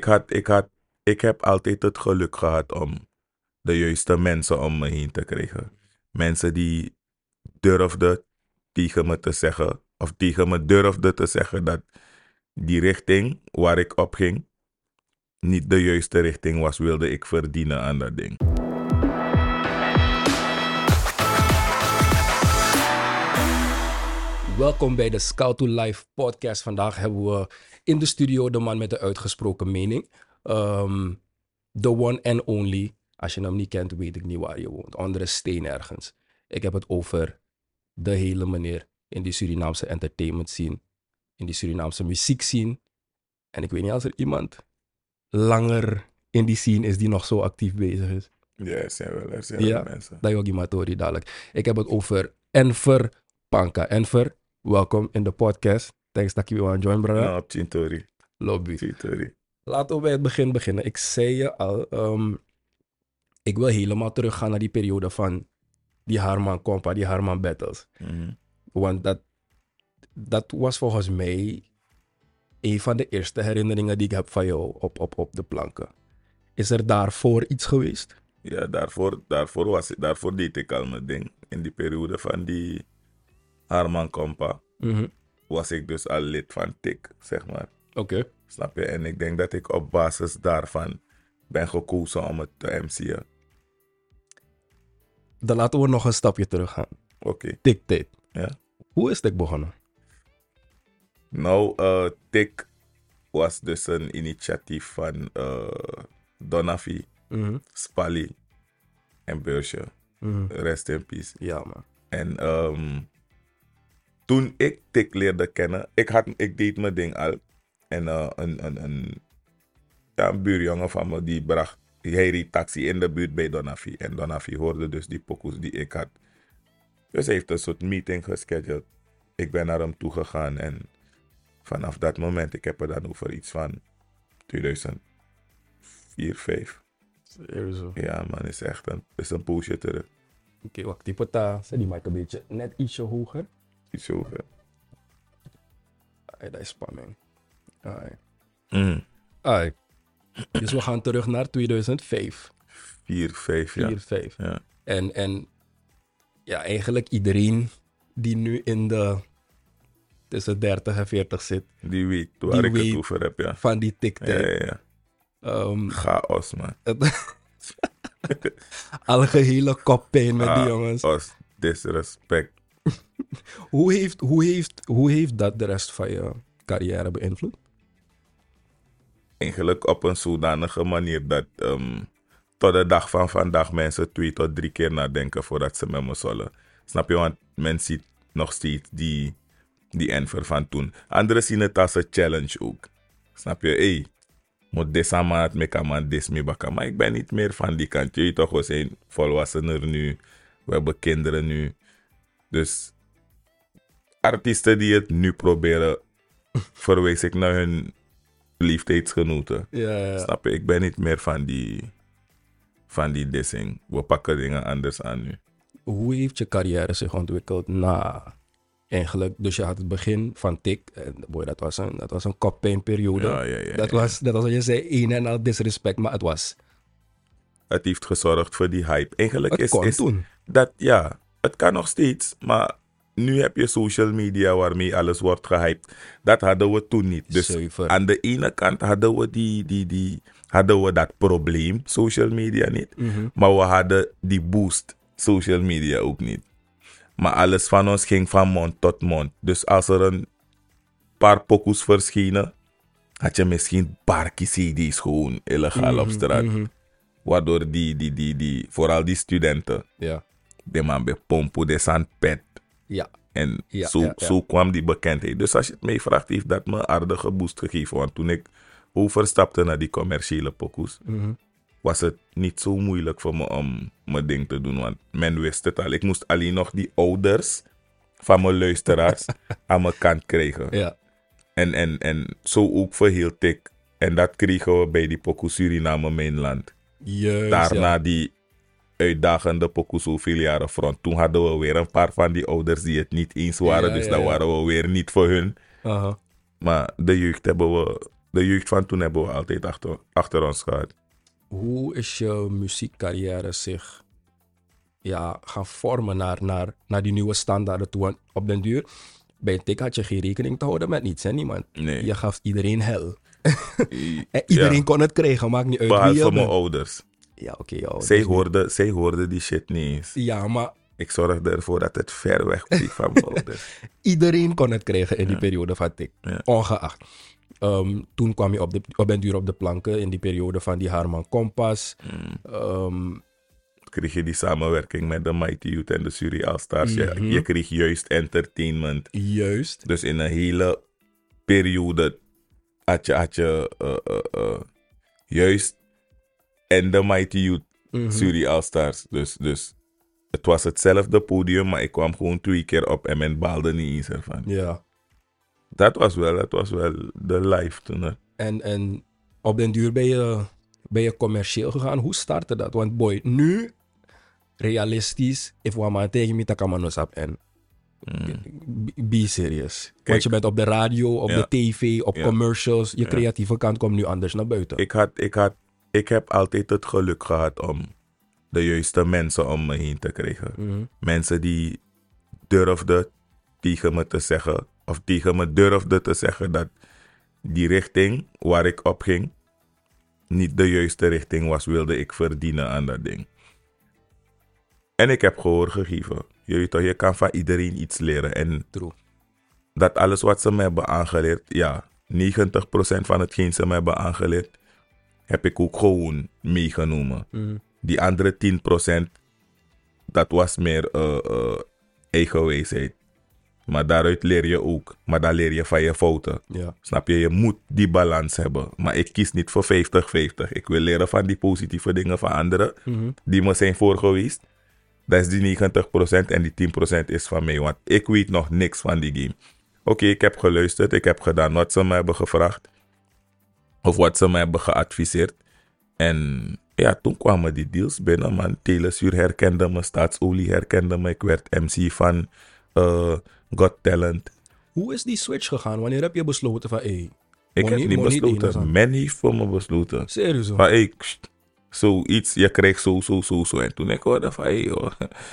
ik, had, ik, had, ik heb altijd het geluk gehad om de juiste mensen om me heen te krijgen. Mensen die durfden tegen me te zeggen, of tegen me durfden te zeggen dat die richting waar ik op ging, niet de juiste richting was, wilde ik verdienen aan dat ding. Welkom bij de Scout to Life podcast. Vandaag hebben we in de studio de man met de uitgesproken mening. Ehm, the one and only. Als je hem niet kent, weet ik niet waar je woont. Onder een steen ergens. Ik heb het over de hele meneer in die Surinaamse entertainment scene. In die Surinaamse muziek scene. En ik weet niet als er iemand langer in die scene is die nog zo actief bezig is. Ja, er zijn wel, er zijn Ja. wel mensen. Dat is Matori dadelijk. Ik heb het over Enver Panka. Enver, welkom in de podcast. Thanks dat je weer aan join, brother. Nou, op Chintori. Lobby. Chintori. Laten we bij het begin beginnen. Ik zei je al, ehm, ik wil helemaal teruggaan naar die periode van die Harman Compa, die Harman Battles. Mhm. Want dat, dat was volgens mij een van de eerste herinneringen die ik heb van jou op, op, op de planken. Is er daarvoor iets geweest? Ja, daarvoor, daarvoor, was, daarvoor deed ik al mijn ding. In die periode van die Harman Kompa Mhm. Was ik dus al lid van TIC, zeg maar. Oké. Snap je? En ik denk dat ik op basis daarvan ben gekozen om het te MC'en. Dan laten we nog een stapje terug gaan. Oké, Tik ja. Hoe is dit begonnen? Nou, eh TIC was dus een initiatief van eh Donafi, Mhm. Spally en Beursje. Mhm. Rest in peace. Ja, man. En ehm, toen ik Tik leerde kennen, ik, had, ik deed mijn ding al. En eh, een, een, een, ja, een buurjongen van me, die bracht, hij reed taxi in de buurt bij Donafi. En Donafi hoorde dus die pokoes die ik had. Dus hij heeft een soort meeting gescheduled. Ik ben naar hem toe gegaan en vanaf dat moment, ik heb er dan over iets van 2004, 5. Serieus. Oké, Ja man, is echt een, is een poosje terug. wacht. Die pata, zet die mic een beetje net ietsje hoger. Iets over. Ai, dat is spanning. Ai. Mm. Ai. Dus we gaan terug naar 2005. 4, 5 jaar. 4, 5. Ja. En, en ja, eigenlijk iedereen die nu in de tussen 30 en 40 zit, Die weet waar Die ik weet. het over heb, ja. van die Ja, TikTok. ja, ja. Ehm, Chaos, man. het- Algehele koppijn met die jongens. Chaos. Disrespect. Hoe heeft, hoe, heeft, hoe heeft dat de rest van je carrière beïnvloed? Eigenlijk op een zodanige manier dat ehm, tot de dag van vandaag mensen twee tot drie keer nadenken voordat ze met me zullen. Snap je? Want men ziet nog steeds die, die enver van toen. Anderen zien het als een challenge ook. Snap je? Hey, moet man het met man des mee bakken. Maar ik ben niet meer van die kant. Je toch, we zijn volwassener nu. We hebben kinderen nu. Dus artiesten die het nu proberen, verwijs ik naar hun liefdheidsgenoten. Ja, ja. Snap je? Ik ben niet meer van die, van die dissing. We pakken dingen anders aan nu. Hoe heeft je carrière zich ontwikkeld na eigenlijk? Dus je had het begin van Tik. En boy, dat was een, dat was een koppijnperiode. Ja, ja, ja, dat. Was, dat was wat je zei, een en al disrespect, maar het was. Het heeft gezorgd voor die hype. Eigenlijk Het is, kon is toen. dat, ja, het kan nog steeds, maar nu heb je social media waarmee alles wordt gehyped. Dat hadden we toen niet. Dus aan de ene kant hadden we, die, die, die, hadden we dat probleem, social media niet. Mhm. Maar we hadden die boost, social media ook niet. Maar alles van ons ging van mond tot mond. Dus als er een paar pokoes verschenen, had je misschien barkie CD's gewoon illegaal op straat. mhm. Waardoor die, die, die, die, vooral die studenten, Ja. de man bij pompo, de pet. Ja. En Ja, zo, ja, ja. zo kwam die bekendheid. Dus als je het mij vraagt, heeft dat me een aardige boost gegeven. Want toen ik overstapte naar die commerciële pokoes, Mhm. was het niet zo moeilijk voor me om mijn ding te doen. Want men wist het al. Ik moest alleen nog die ouders van mijn luisteraars aan mijn kant krijgen. Ja. En, en, en zo ook voor heel tik. En dat kregen we bij die Poku Suriname mainland. Juist, Daarna die uitdagende Poku zoveel jaren front. Toen hadden we weer een paar van die ouders die het niet eens waren. Ja, dus ja, dan ja. waren we weer niet voor hun. Maar de jeugd hebben we de jeugd van toen hebben we altijd achter, achter ons gehad. Hoe is je muziekcarrière zich ja, gaan vormen naar, naar, naar die nieuwe standaarden toe? Op den duur, bij een tik had je geen rekening te houden met niets, hè, niemand. Nee. Je gaf iedereen hel. En iedereen kon het krijgen, maakt niet uit wie je Behalve mijn ouders. Ja, oké. Zij dus- hoorden, zij hoorden die shit niet eens. Ja, maar Ik zorgde ervoor dat het ver weg bleef van ouders. iedereen kon het krijgen in die periode van tik. Ja. Ongeacht. Ehm, toen kwam je op, de, op duur op de planken in die periode van die Harman Kompas. Mm. Kreeg je die samenwerking met de Mighty Youth en de Suri All Stars. Je- Mhm. je, kreeg juist entertainment. juist. Dus in een hele periode had je, had je eh, eh, eh, juist en de Mighty Youth Mhm. Suri All Stars. Dus, dus het was hetzelfde podium, maar ik kwam gewoon twee keer op en men baalde niet eens ervan. Ja. Dat was wel, dat was wel de life toen. hè. En, en op den duur ben je, ben je commercieel gegaan. Hoe startte dat? Want boy, nu, realistisch, if we maar tegen me takamanos op en be- be serious. Want Kijk. je bent op de radio, op Ja. de tv, op Ja. commercials. Je Ja. creatieve kant komt nu anders naar buiten. Ik, had, ik, had, ik heb altijd het geluk gehad om de juiste mensen om me heen te krijgen. Mhm. Mensen die durfden tegen me te zeggen, of tegen me durfden te zeggen dat die richting waar ik op ging, niet de juiste richting was, wilde ik verdienen aan dat ding. En ik heb gehoor gegeven. Je weet toch, je kan van iedereen iets leren. En True. dat alles wat ze me hebben aangeleerd, ja, 90% van hetgeen ze me hebben aangeleerd, heb ik ook gewoon meegenomen. Mhm. Die andere 10%, dat was meer eigen wijsheid. Maar daaruit leer je ook. Maar dan leer je van je fouten. Ja. Snap je? Je moet die balans hebben. Maar ik kies niet voor 50-50. Ik wil leren van die positieve dingen van anderen Mhm. die me zijn voor geweest. Dat is die 90% en die 10% is van mij. Want ik weet nog niks van die game. Oké, ik heb geluisterd. Ik heb gedaan wat ze me hebben gevraagd. Of wat ze me hebben geadviseerd. En ja, toen kwamen die deals binnen, man. Telesuur herkende me, Staatsolie herkende me. Ik werd MC van eh Got Talent. Hoe is die switch gegaan? Wanneer heb je besloten van, hé, Ik heb niet besloten. Men heeft voor me besloten. serieus. Van, hey, zoiets, je krijgt zo, zo, zo, zo. En toen ik hoorde van, joh.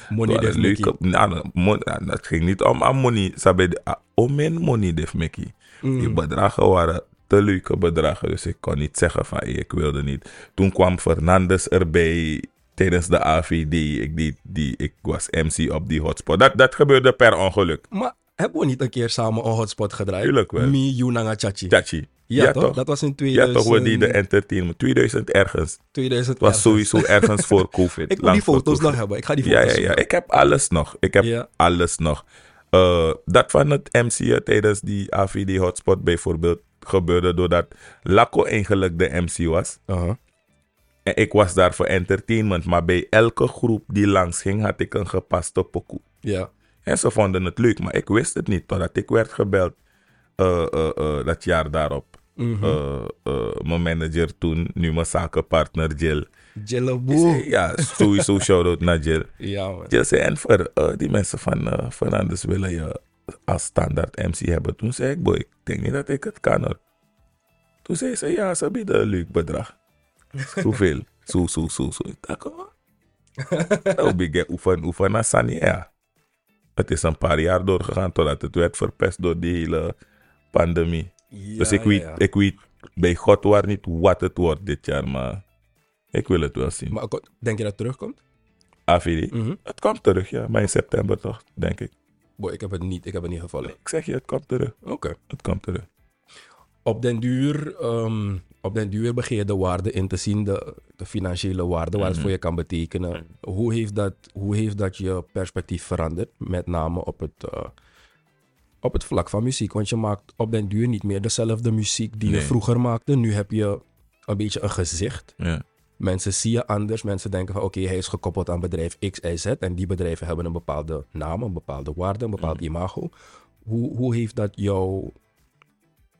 Money def leuke-. Nou, nou, mon- nou, dat ging niet om aan money. De- ah, om mijn money, def Mickey. Mm. Die bedragen waren te leuke bedragen. Dus ik kon niet zeggen van, hey, ik wilde niet. Toen kwam Fernandes erbij tijdens de AVD. Ik, deed die, ik was MC op die hotspot. Dat, dat gebeurde per ongeluk. Maar hebben we niet een keer samen een hotspot gedraaid? Tuurlijk wel. Me, you, Nanga, Chachi. Chachi. Ja, toch? Dat was in Ja, 2000, toch, we deden entertainment. 2000 ergens. 2000. Het was sowieso ergens voor COVID. Ik lang die foto's nog hebben. Ik ga die Ja, foto's ja, ja. zoeken. Ik heb alles nog. Ik heb Ja. alles nog. Eh, dat van het MC'en tijdens die AVD hotspot bijvoorbeeld gebeurde doordat Laco eigenlijk de MC was. Aha. En ik was daar voor entertainment. Maar bij elke groep die langs ging, had ik een gepaste pokoe. Ja. En ze vonden het leuk, maar ik wist het niet. Totdat ik werd gebeld eh, eh, eh, dat jaar daarop. Eh, mijn manager toen, nu mijn zakenpartner Jill. Jelleboe. ja, sowieso shout-out naar Jill. Ja, man. Jill zei, en voor die mensen van uh, Fernandes willen je als standaard MC hebben. Toen zei ik, boy, denk niet dat ik het kan hoor. Toen zei ze, ja, ze bieden een leuk bedrag. Hoeveel? Zo, zo, zo, zo. Ik dacht, oh. Big get oefen, oefen naar ja. Het is een paar jaar doorgegaan totdat het werd verpest door die hele pandemie. Ja, dus ik weet, ja, ja. ik weet bij God waar niet wat het wordt dit jaar, maar ik wil het wel zien. Maar denk je dat het terugkomt? AVD, Mhm. het komt terug, ja. Maar in september toch, denk ik. Boy, ik heb het niet, ik heb het niet gevallen. Ik zeg je, het komt terug. Oké. Het komt terug. Op den duur, ehm, op den duur begin je de waarde in te zien, de, de financiële waarde, wat het voor je kan betekenen. Hoe, heeft dat, hoe heeft dat je perspectief veranderd? Met name op het, eh, op het vlak van muziek. Want je maakt op den duur niet meer dezelfde muziek die je vroeger maakte. Nu heb je een beetje een gezicht. Ja. Mensen zien je anders. Mensen denken van oké, hij is gekoppeld aan bedrijf X, Y, Z. En die bedrijven hebben een bepaalde naam, een bepaalde waarde, een bepaald imago. Hoe, hoe heeft dat jouw,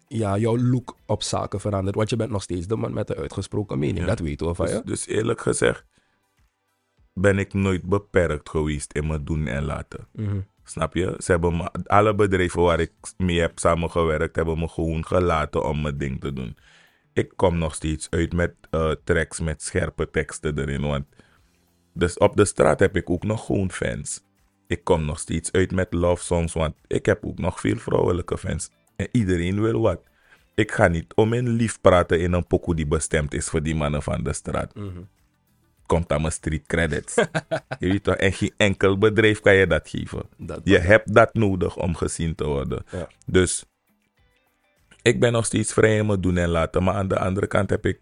ja, jouw look op zaken veranderd? Want je bent nog steeds de man met de uitgesproken mening. Ja. Dat weten we van Dus, je. dus eerlijk gezegd ben ik nooit beperkt geweest in mijn doen en laten. Mhm. Snap je? Ze hebben me, alle bedrijven waar ik mee heb samengewerkt, hebben me gewoon gelaten om mijn ding te doen. Ik kom nog steeds uit met eh, tracks met scherpe teksten erin. Want dus op de straat heb ik ook nog gewoon fans. Ik kom nog steeds uit met love songs, want ik heb ook nog veel vrouwelijke fans. En iedereen wil wat. Ik ga niet om in lief praten in een pokoe die bestemd is voor die mannen van de straat. Mhm. Komt aan mijn street credits. je weet toch, en geen enkel bedrijf kan je dat geven. Dat, Je hebt dat nodig om gezien te worden. Ja. Dus ik ben nog steeds vrij in mijn doen en laten. Maar aan de andere kant heb ik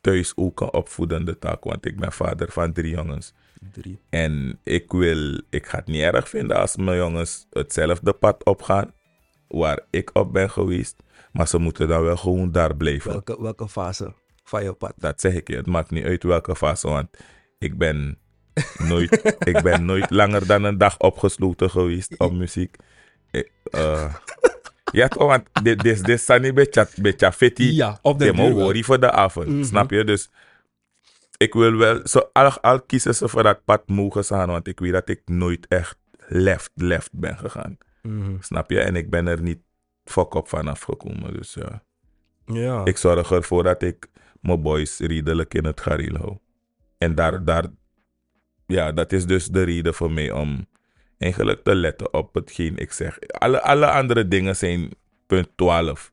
thuis ook een opvoedende taak. Want ik ben vader van drie jongens. Drie. En ik wil, ik ga het niet erg vinden als mijn jongens hetzelfde pad opgaan. Waar ik op ben geweest. Maar ze moeten dan wel gewoon daar blijven. Welke, welke fase van je pad? Dat zeg ik je. Het maakt niet uit welke fase. Want ik ben nooit, ik ben nooit langer dan een dag opgesloten geweest op muziek. Ik, eh, ja, toch, want dit is een beetje, beetje fitty. Ja, op de worry voor de avond. Snap je? Dus ik wil wel, zo, al, al kiezen ze voor dat pad mogen gaan. Want ik weet dat ik nooit echt left, left ben gegaan. Mhm. Snap je? En ik ben er niet fok op vanaf gekomen. Dus ja. Ja. Ik zorg ervoor dat ik mijn boys redelijk in het gareel hou. En daar, daar, ja, dat is dus de reden voor mij om eigenlijk te letten op hetgeen ik zeg. Alle, alle andere dingen zijn punt 12.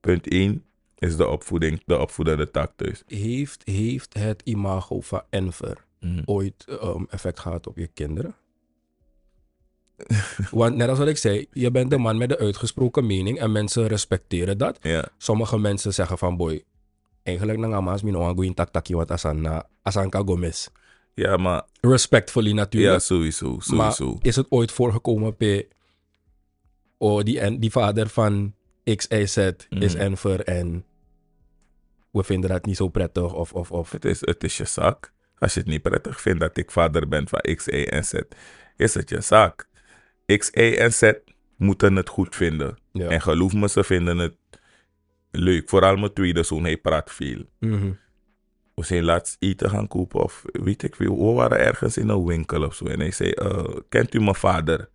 Punt 1 is de opvoeding, de opvoedende taak thuis. heeft, heeft het imago van Enver Mhm. ooit um, effect gehad op je kinderen? Want net als wat ik zei, je bent de man met de uitgesproken mening en mensen respecteren dat. Sommige mensen zeggen van boy, eigenlijk na ngama's mi no go in tak taki wat asan na asan ka gomes. Ja maar Respectfully ja, natuurlijk. sowieso, maar sowieso. is het ooit voorgekomen bij oh, die, die vader van XYZ is Mhm. Enver en we vinden dat niet zo prettig of, of, of Het is, het is je zaak. Als je het niet prettig vindt dat ik vader ben van X, Y en Z, is het je zaak. X, Y en Z moeten het goed vinden. Ja. En geloof me, ze vinden het leuk. Vooral mijn tweede zoon, hij praat veel. Mhm. We zijn laatst eten gaan kopen of weet ik veel. We waren ergens in een winkel of zo. En hij zei, eh, kent u mijn vader?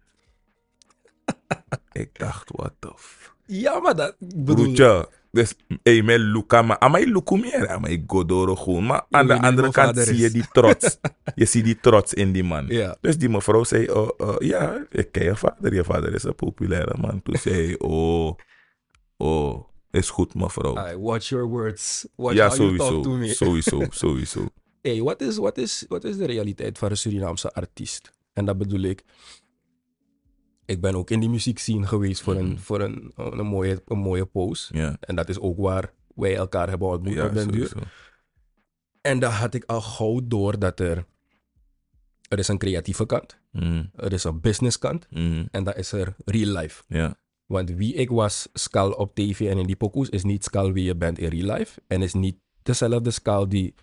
ik dacht, what the f... Ja, maar dat... bedoel- Broertje, dus hey, mijn Luca, maar amai Luca meer, amai Godoro gewoon. Maar aan de andere kant zie je die trots. je ziet die trots in die man. Ja. Dus die mevrouw zei, oh, oh, ja, ik ken je vader. Je vader is een populaire man. Toen zei hij, oh, oh, is goed mevrouw. Alright, watch your words. Watch ja, how you talk to me. sowieso, sowieso. hey, wat is, wat, is, wat is de realiteit van een Surinaamse artiest? En dat bedoel ik... Ik ben ook in die muziekscene geweest voor, een, voor een, een, mooie, een mooie pose. En dat is ook waar wij elkaar hebben ontmoet ja op den duur. En daar had ik al gauw door dat er... Er is een creatieve kant. Mm, Er is een business kant. mm, En dat is er real life. ja, Want wie ik was, Skal op tv en in die pokoes, is niet Skal wie je bent in real life. En is niet dezelfde Skal die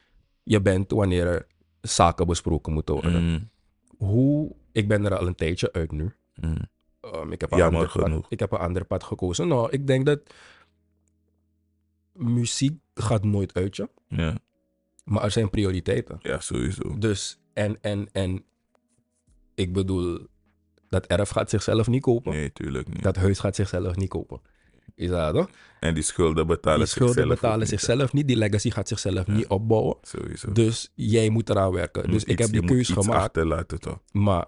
je bent wanneer er zaken besproken moeten worden. mm, Hoe, ik ben er al een tijdje uit nu. mm. Um, ik, heb een Jammer ander pad, ik heb een ander pad gekozen. Nou, ik denk dat muziek gaat nooit uit je. ja, Maar er zijn prioriteiten. ja, sowieso. Dus, en, en, en ik bedoel, dat erf gaat zichzelf niet kopen. Nee, tuurlijk niet. Dat huis gaat zichzelf niet kopen. Is dat toch? En die schulden betalen Die schulden zichzelf betalen niet, zichzelf niet. Die legacy gaat zichzelf niet opbouwen. Sowieso. Dus jij moet eraan werken. Dus ik heb die iets gemaakt. toch? Maar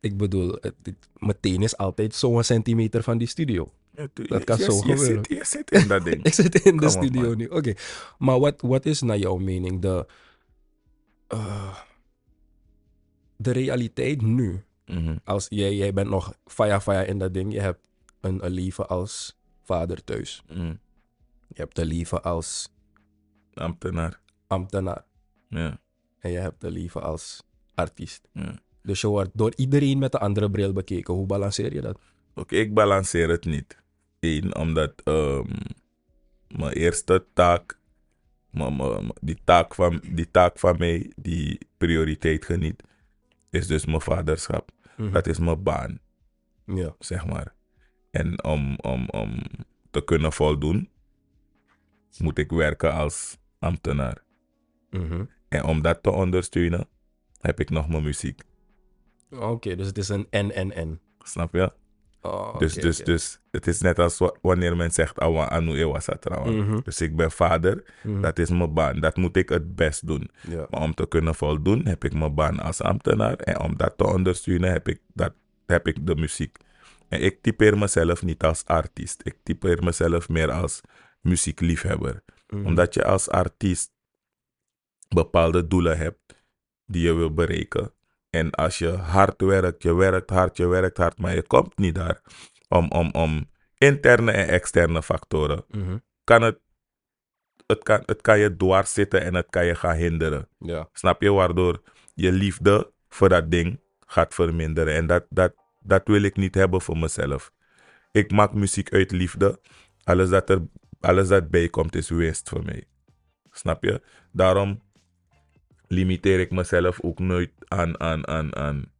ik bedoel, het, het- meteen is altijd zo'n centimeter van die studio. Ja, tu- Dat je- kan je- zo je gebeuren. zit- Je zit in dat ding. Ik zit in de Come studio man. nu. Oké. Maar wat, wat is naar jouw mening de, eh, de realiteit nu? Mhm. Als jij, jij bent nog faya faya in dat ding. Je hebt een, een leven als vader thuis. Mhm. Je hebt een leven als Ambtenaar. ambtenaar. Ja, En je hebt een leven als artiest. ja. Dus je wordt door iedereen met een andere bril bekeken. Hoe balanceer je dat? Oké, ik balanceer het niet. Eén, omdat ehm, mijn eerste taak, maar mijn- die, taak van, die taak van mij, die prioriteit geniet, is dus mijn vaderschap. Dat is mijn baan, Ja. zeg maar. En om, om, om te kunnen voldoen, moet ik werken als ambtenaar. Mhm. En om dat te ondersteunen, heb ik nog mijn muziek. Oké, dus het is een en en en. Snap je? Oh, Dus, dus, dus het is net als wa- wanneer men zegt awa anu ewasa trouwen. Mhm. Dus ik ben vader, Mhm. dat is mijn baan. Dat moet ik het best doen. Ja. Maar om te kunnen voldoen heb ik mijn baan als ambtenaar. En om dat te ondersteunen heb ik, dat, heb ik de muziek. En ik typeer mezelf niet als artiest. Ik typeer mezelf meer als muziekliefhebber. Mhm. Omdat je als artiest bepaalde doelen hebt die je wil bereiken. En als je hard werkt, je werkt hard, je werkt hard, maar je komt niet daar om, om, om interne en externe factoren, Mhm. kan het, het, kan, het kan je dwars zitten en het kan je gaan hinderen. Ja. Snap je? Waardoor je liefde voor dat ding gaat verminderen. En dat, dat, dat wil ik niet hebben voor mezelf. Ik maak muziek uit liefde. Alles dat, er, alles dat bij komt is winst voor mij. Snap je? Daarom limiteer ik mezelf ook nooit aan, aan, aan, aan,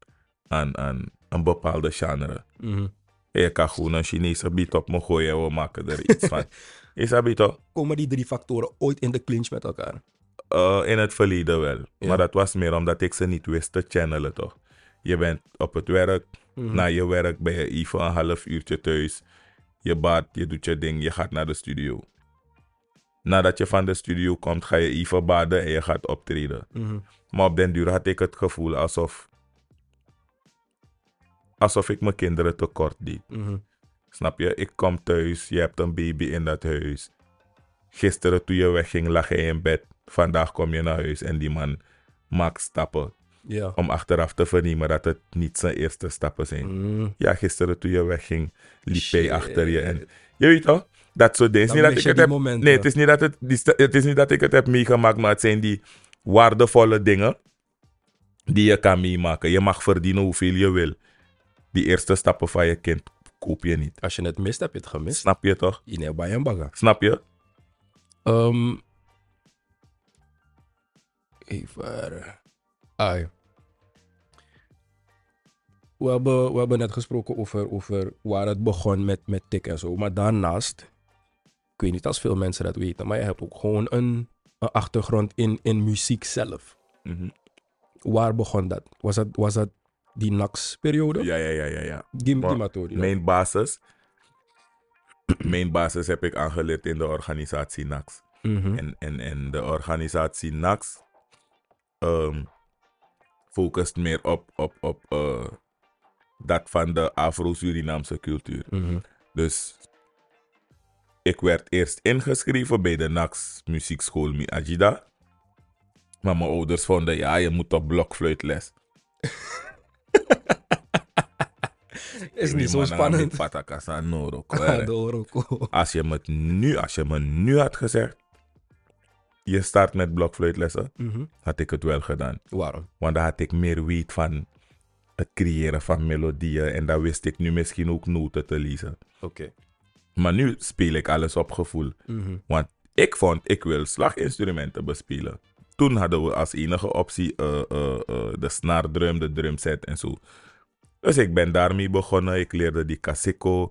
aan, aan een bepaalde genre. Mhm. Je kan gewoon een Chinese beat op me gooien en we maken er iets van. Is dat toch? Komen die drie factoren ooit in de clinch met elkaar? Eh, in het verleden wel. Ja. Maar dat was meer omdat ik ze niet wist te channelen, toch? Je bent op het werk. Mhm. Na je werk ben je even een half uurtje thuis. Je baat, je doet je ding, je gaat naar de studio. Nadat je van de studio komt, ga je even baden en je gaat optreden. Mhm. Maar op den duur had ik het gevoel alsof... Alsof ik mijn kinderen tekort deed. Mhm. Snap je? Ik kom thuis, je hebt een baby in dat huis. Gisteren toen je wegging lag hij in bed. Vandaag kom je naar huis en die man maakt stappen. Om achteraf te vernemen dat het niet zijn eerste stappen zijn. Mhm. Ja, gisteren toen je wegging liep hij achter je. En je weet toch? Dat soort dingen. Het is Dan niet dat ik het heb, nee, het is, niet dat het, het is niet dat ik het heb meegemaakt, maar het zijn die waardevolle dingen die je kan meemaken. Je mag verdienen hoeveel je wil. Die eerste stappen van je kind koop je niet. Als je het mist, heb je het gemist. Snap je toch? In bagger. Snap je? Ehm even. Ai. We hebben, we hebben net gesproken over, over waar het begon met, met tik en zo. Maar daarnaast, ik weet niet als veel mensen dat weten, maar je hebt ook gewoon een, een achtergrond in, in muziek zelf. Mhm. Waar begon dat? Was dat, was dat die NAX-periode? Ja, ja, ja, ja. ja. Die? Mijn basis. Mijn basis heb ik aangeleerd in de organisatie NAX. Mhm. En, en, en de organisatie NAX ehm, focust meer op, op, op eh, dat van de Afro-Surinaamse cultuur. Mhm. Dus ik werd eerst ingeschreven bij de NAX muziekschool Mi Ajida. Maar mijn ouders vonden, ja, je moet op blokfluitles. Is niet zo spannend. Ah, als je me nu, als je me nu had gezegd, je start met blokfluitlessen, Mhm. had ik het wel gedaan. Waarom? Want dan had ik meer weet van het creëren van melodieën en dan wist ik nu misschien ook noten te lezen. Oké. Maar nu speel ik alles op gevoel. Mhm. Want ik vond, ik wil slaginstrumenten bespelen. Toen hadden we als enige optie eh, eh, eh, de snaardrum, de drumset en zo. Dus ik ben daarmee begonnen. Ik leerde die kasiko.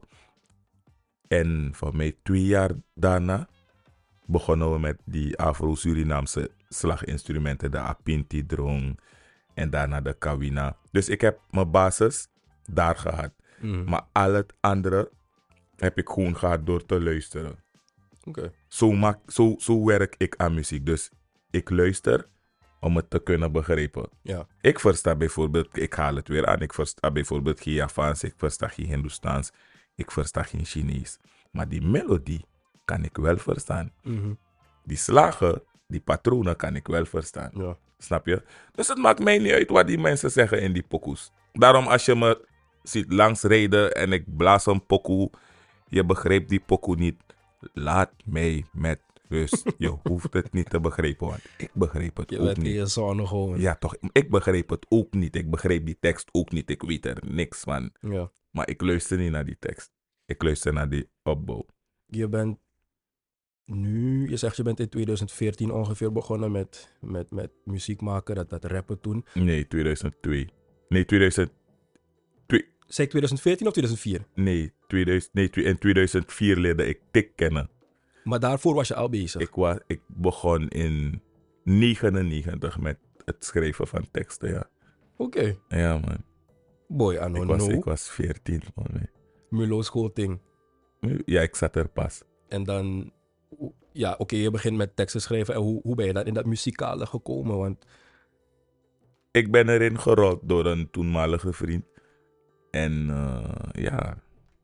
En voor mij twee jaar daarna begonnen we met die Afro-Surinaamse slaginstrumenten. De apinti drong en daarna de kawina. Dus ik heb mijn basis daar gehad. Mhm. Maar al het andere heb ik gewoon gehad door te luisteren Oké. zo, maak, zo, zo werk ik aan muziek. Dus ik luister om het te kunnen begrijpen. Ja. Ik versta bijvoorbeeld, ik haal het weer aan, ik versta bijvoorbeeld geen Javaans, ik versta geen Hindoestaans, ik versta geen Chinees. Maar die melodie kan ik wel verstaan. Mhm. Die slagen, die patronen kan ik wel verstaan. Ja. Snap je? Dus het maakt mij niet uit wat die mensen zeggen in die pokoes. Daarom als je me ziet langsrijden en ik blaas een pokoe, je begrijpt die pokoe niet, laat mij met rust. je hoeft het niet te begrijpen, want ik begreep het Je ook niet. je zone gewoon. Ja, toch, ik begreep het ook niet. Ik begreep die tekst ook niet. Ik weet er niks van. Ja. Maar ik luister niet naar die tekst. Ik luister naar die opbouw. Je bent nu, je zegt je bent in 2014 ongeveer begonnen met, met, met muziek maken, dat, dat rappen toen. Nee, 2002. Nee, 2000. Zeg 2014 of 2004? Nee, 2000, nee, in 2004 leerde ik tik kennen. Maar daarvoor was je al bezig. Ik, was, ik begon in 99 met het schrijven van teksten, ja. Oké. Ja, man. Boy, I Ik was, know. ik was 14, man. Mulo schoolting. Ja, ik zat er pas. En dan, ja, oké, je begint met teksten schrijven. En hoe, hoe ben je dan in dat muzikale gekomen? Want, Ik ben erin gerold door een toenmalige vriend. En eh, ja,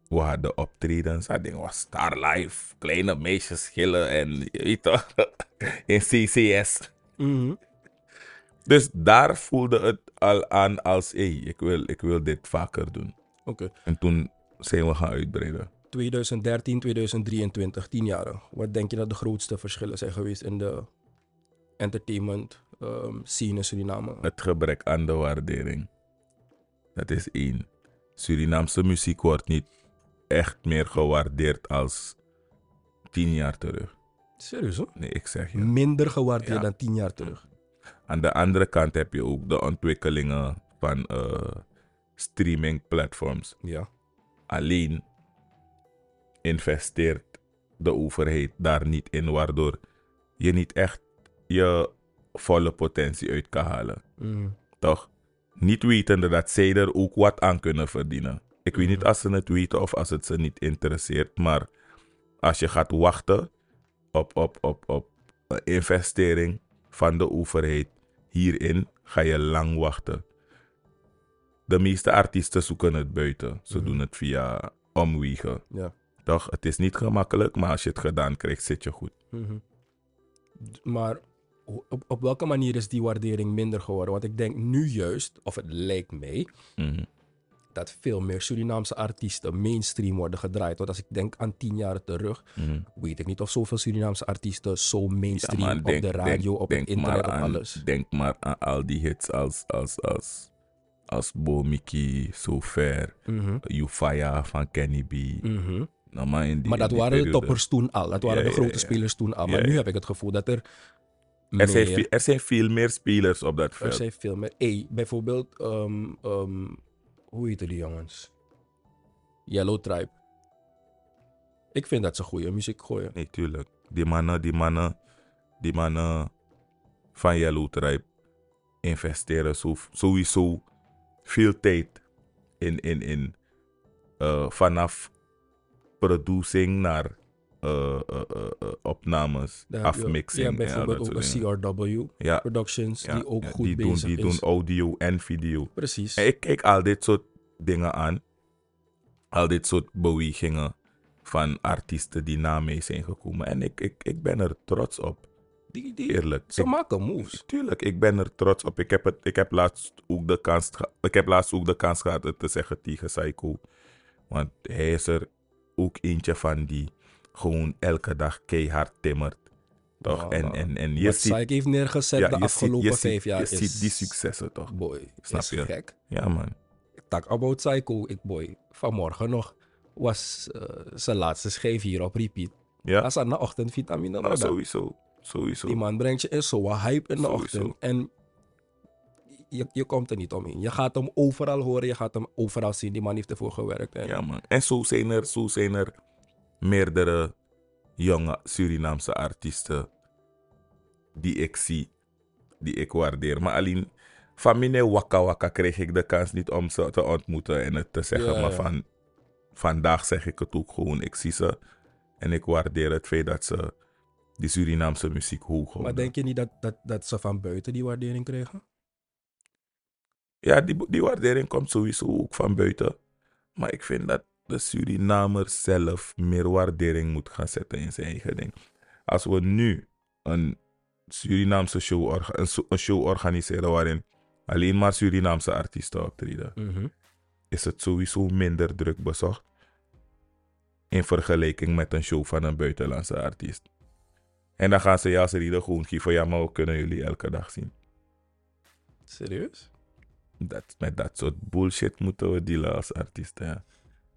we hadden optredens. Dat ding was Star Life. Kleine meisjes schillen en je weet toch, in CCS. Mhm. Dus daar voelde het al aan als, hé, hey, ik, wil, ik wil dit vaker doen. Oké. En toen zijn we gaan uitbreiden. 2013, 2023, 10 jaar. Wat denk je dat de grootste verschillen zijn geweest in de entertainment ehm, scene in Suriname? Het gebrek aan de waardering. Dat is één. Surinaamse muziek wordt niet echt meer gewaardeerd als tien jaar terug. Serieus hoor? Nee, ik zeg je. Minder gewaardeerd Ja. dan 10 jaar terug. Aan de andere kant heb je ook de ontwikkelingen van eh, streaming platforms. Ja. Alleen investeert de overheid daar niet in, waardoor je niet echt je volle potentie uit kan halen. Mhm. Toch? Niet wetende dat zij er ook wat aan kunnen verdienen. Ik weet niet Mhm. als ze het weten of als het ze niet interesseert, maar als je gaat wachten op, op, op, op een investering van de overheid hierin, ga je lang wachten. De meeste artiesten zoeken het buiten. Ze Mhm. doen het via omwegen. Ja. Toch? Het is niet gemakkelijk, maar als je het gedaan krijgt, zit je goed. Mhm. Maar op, op welke manier is die waardering minder geworden? Want ik denk nu juist, of het lijkt mij, Mhm. dat veel meer Surinaamse artiesten mainstream worden gedraaid. Want als ik denk aan tien jaar terug, Mhm. weet ik niet of zoveel Surinaamse artiesten zo mainstream op de radio, op het internet, op aan, alles. Denk maar aan al die hits als, als, als, als Bomiki, So Fair, Mhm. Euphoria van Kenny B. Mhm. Nou, maar die, Maar dat waren de toppers toen al. Dat waren Ja, de grote ja. spelers toen al. Maar nu heb ik het gevoel dat er Er zijn, veel, er zijn veel meer spelers op dat Er veld. zijn veel meer. Hey, bijvoorbeeld, ehm, ehm, hoe heet die jongens? Yellow Tribe. Ik vind dat ze goede muziek gooien. Nee, tuurlijk. Die mannen, die mannen, die mannen van Yellow Tribe investeren zo, sowieso veel tijd in, in, in eh, vanaf producing naar eh, eh, opnames, je- afmixing. Ja, bijvoorbeeld ook een. CRW Ja, Productions, ja, die ook ja, goed die doen, bezig die is. doen audio en video. Precies. En ik kijk al dit soort dingen aan. Al dit soort bewegingen van artiesten die na mij zijn gekomen. En ik, ik, ik ben er trots op. Die, die, Eerlijk. ze Ik- maken moves. Tuurlijk, ik ben er trots op. Ik heb, het, ik heb, laatst, ook de kans, ik heb laatst ook de kans gehad het te zeggen tegen Psycho. Want hij is er ook eentje van die gewoon elke dag keihard timmert. Toch? En, en, en je ziet, heeft neergezet ja, de ziet, afgelopen vijf jaar je is... ziet die successen toch? Boy, Snap is je? gek. Ja, man. Talk about Psycho. Ik boy, vanmorgen nog was eh, zijn laatste schijf hier op repeat. Ja, Als aan de ochtend vitamine nou, sowieso. Sowieso. Die man brengt je in zo'n hype in de Sowieso. ochtend. En je, je komt er niet omheen. Je gaat hem overal horen, je gaat hem overal zien. Die man heeft ervoor gewerkt. En Ja, man. En zo zijn er, zo zijn er meerdere jonge Surinaamse artiesten die ik zie, die ik waardeer. Maar alleen van mijn wakka wakka kreeg ik de kans niet om ze te ontmoeten en het te zeggen. Ja, maar ja. van vandaag zeg ik het ook gewoon. Ik zie ze en ik waardeer het feit dat ze die Surinaamse muziek hoog houden. Maar denk je niet dat, dat, dat ze van buiten die waardering kregen? Ja, die, die waardering komt sowieso ook van buiten. Maar ik vind dat de Surinamer zelf meer waardering moet gaan zetten in zijn eigen ding. Als we nu een Surinaamse show, orga- een, show organiseren waarin alleen maar Surinaamse artiesten optreden, is het sowieso minder druk bezocht in vergelijking met een show van een buitenlandse artiest. En dan gaan ze ja, ze reden gewoon geven, ja, maar we kunnen jullie elke dag zien. Serieus? Dat, met dat soort bullshit moeten we dealen als artiesten. Ja.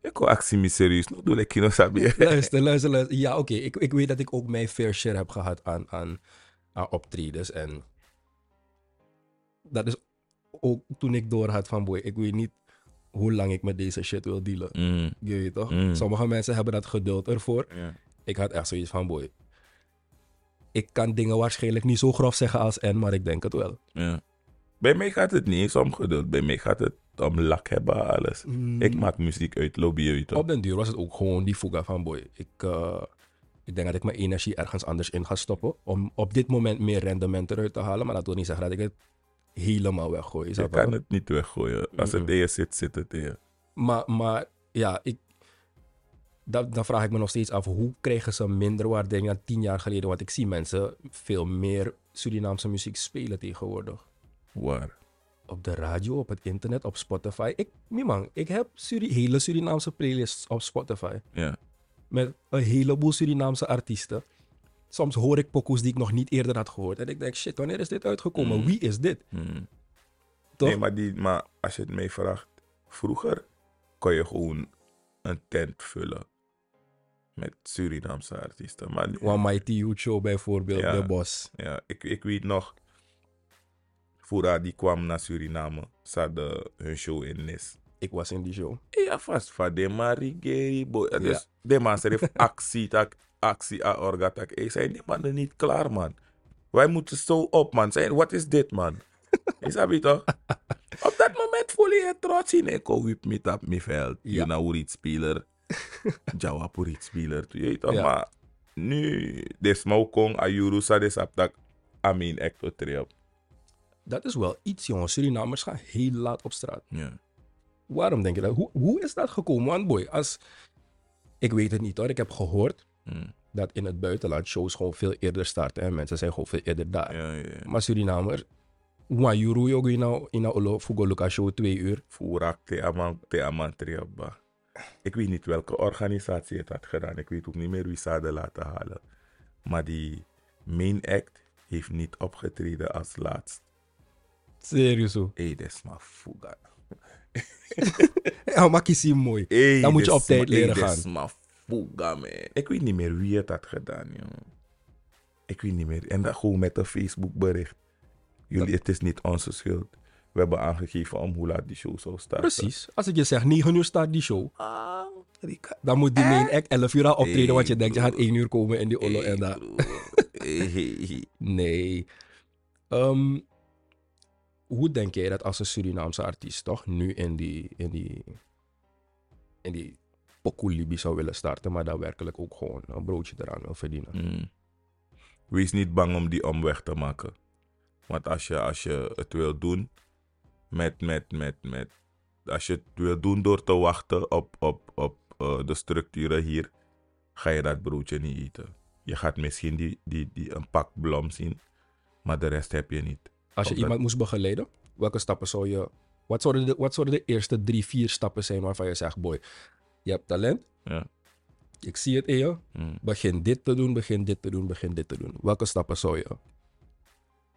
Ik wil actie me serieus. Nu doe ik kino sabi. luister, luister, luister. Ja, oké. Ik, ik weet dat ik ook mijn fair share heb gehad aan, aan, aan optredens. En dat is ook toen ik door had van, boy, ik weet niet hoe lang ik met deze shit wil dealen. Mm, Je weet toch? Mm. Sommige mensen hebben dat geduld ervoor. Ik had echt zoiets van, boy, ik kan dingen waarschijnlijk niet zo grof zeggen als N, maar ik denk het wel. Bij mij gaat het niet eens om geduld. Bij mij gaat het om lak hebben, alles. Ik maak muziek uit lobby? Op den duur was het ook gewoon die fuga van boy. Ik, eh, ik denk dat ik mijn energie ergens anders in ga stoppen. Om op dit moment meer rendement eruit te halen. Maar dat wil niet zeggen dat ik het helemaal weggooi. Je kan het niet weggooien. Als het je zit, zit het je. Maar, maar ja, ik, dat, dan vraag ik me nog steeds af, hoe krijgen ze minder waardering dan tien jaar geleden? Want ik zie mensen veel meer Surinaamse muziek spelen tegenwoordig. Waar? Op de radio, op het internet, op Spotify. Ik, nee man, ik heb Suri hele Surinaamse playlists op Spotify. Ja. Met een heleboel Surinaamse artiesten. Soms hoor ik pokoes die ik nog niet eerder had gehoord. En ik denk, shit, wanneer is dit uitgekomen? Wie is dit? Toch? Nee, maar, die, maar als je het mee vraagt, vroeger kon je gewoon een tent vullen met Surinaamse artiesten. Maar One Mighty Youth Show bijvoorbeeld, Ja. De Bos. ja, ik, ik weet nog, Fura die kwam naar Suriname, ze hadden hun show in Nis. Ik was in die show. Ja, vast van de Marigeri. Dus de man heeft actie, tak, actie orga, tak. Ik zei, die man is niet klaar, man. Wij moeten zo op, man. Zei, wat is dit, man? Is dat toch? op dat moment voel je je trots in. Ik wip met op mijn veld. Ja. Je nou speler. Jawa iets speler. Je weet toch? Ja. Maar nu, de smoke ayuru sa de saptak. Amin, echt tot trip. Dat is wel iets, jongen. Surinamers gaan heel laat op straat. Ja. Waarom denk je dat? Hoe, hoe is dat gekomen? Want boy, als... Ik weet het niet hoor. Ik heb gehoord Mm. dat in het buitenland shows gewoon veel eerder starten. En mensen zijn gewoon veel eerder daar. Ja, ja, ja. Maar Surinamers... Wajuru ook in nou in nou Fugoluka show twee uur. Aman triabba. Ik weet niet welke organisatie het had gedaan. Ik weet ook niet meer wie ze hadden laten halen. Maar die main act heeft niet opgetreden als laatst. Serieus. Hé, dat is maar fuga. Ja, maar kies je mooi. Hey, Dan moet je op tijd leren hey, gaan. Dat is maar fuga, man. Ik weet niet meer wie het had gedaan, jongen. Ik weet niet meer. En dat gewoon met een Facebook bericht. Jullie, het is niet onze schuld. We hebben aangegeven om hoe laat die show zou starten. Precies. Als ik je zeg 9 uur start die show. Ah, Rika. Dan moet die main act 11 uur al optreden. Hey, want je denkt je gaat bro. 1 uur komen in die Hey, en. Hey, hey, hey. Nee. Ehm, hoe denk jij dat als een Surinaamse artiest toch nu in die, in die, in die pokoe-libi zou willen starten, maar daadwerkelijk ook gewoon een broodje eraan wil verdienen? Mm. Wees niet bang om die omweg te maken. Want als je, als je het wil doen, met, met, met, met, als je het wil doen door te wachten op, op, op eh, de structuren hier, ga je dat broodje niet eten. Je gaat misschien die, die, die een pak blom zien, maar de rest heb je niet. Als je iemand moest begeleiden, welke stappen zou je... Wat zouden de, wat zouden de eerste drie, vier stappen zijn waarvan je zegt, boy, je hebt talent, Ja. ik zie het in je, Mm. begin dit te doen, begin dit te doen, begin dit te doen. Welke stappen zou je?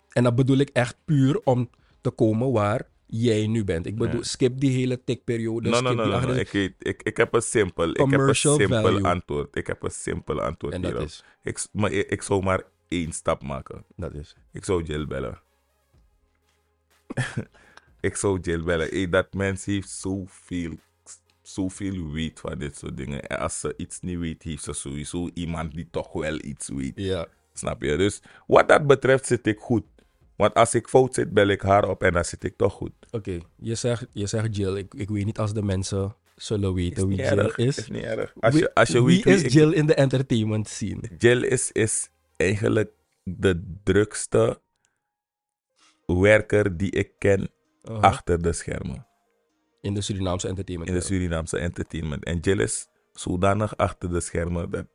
En dat bedoel ik echt puur om te komen waar jij nu bent. Ik bedoel, Ja. skip die hele tikperiode. No, skip no, no, die no, Ik, ik, ik heb een simpel, ik heb een simpel antwoord. Ik heb een simpel antwoord En dat hierop. is, Ik, maar ik zou maar één stap maken. dat is. Ik zou Jill bellen. Ik zou Jill bellen. Hey, dat mens heeft zoveel, zoveel weet van dit soort dingen. En als ze iets niet weet, heeft ze sowieso iemand die toch wel iets weet. Ja. Snap je? Dus wat dat betreft zit ik goed. Want als ik fout zit, bel ik haar op en dan zit ik toch goed. Oké, je, zegt, je zegt Jill. Ik, ik weet niet als de mensen zullen weten wie Jill erg. is. Is niet erg. Als Wie- je, als je wie weet is ik- Jill in de entertainment scene? Jill is, is eigenlijk de drukste werker die ik ken achter de schermen. In de Surinaamse entertainment. in de. Surinaamse entertainment. En Jill is zodanig achter de schermen dat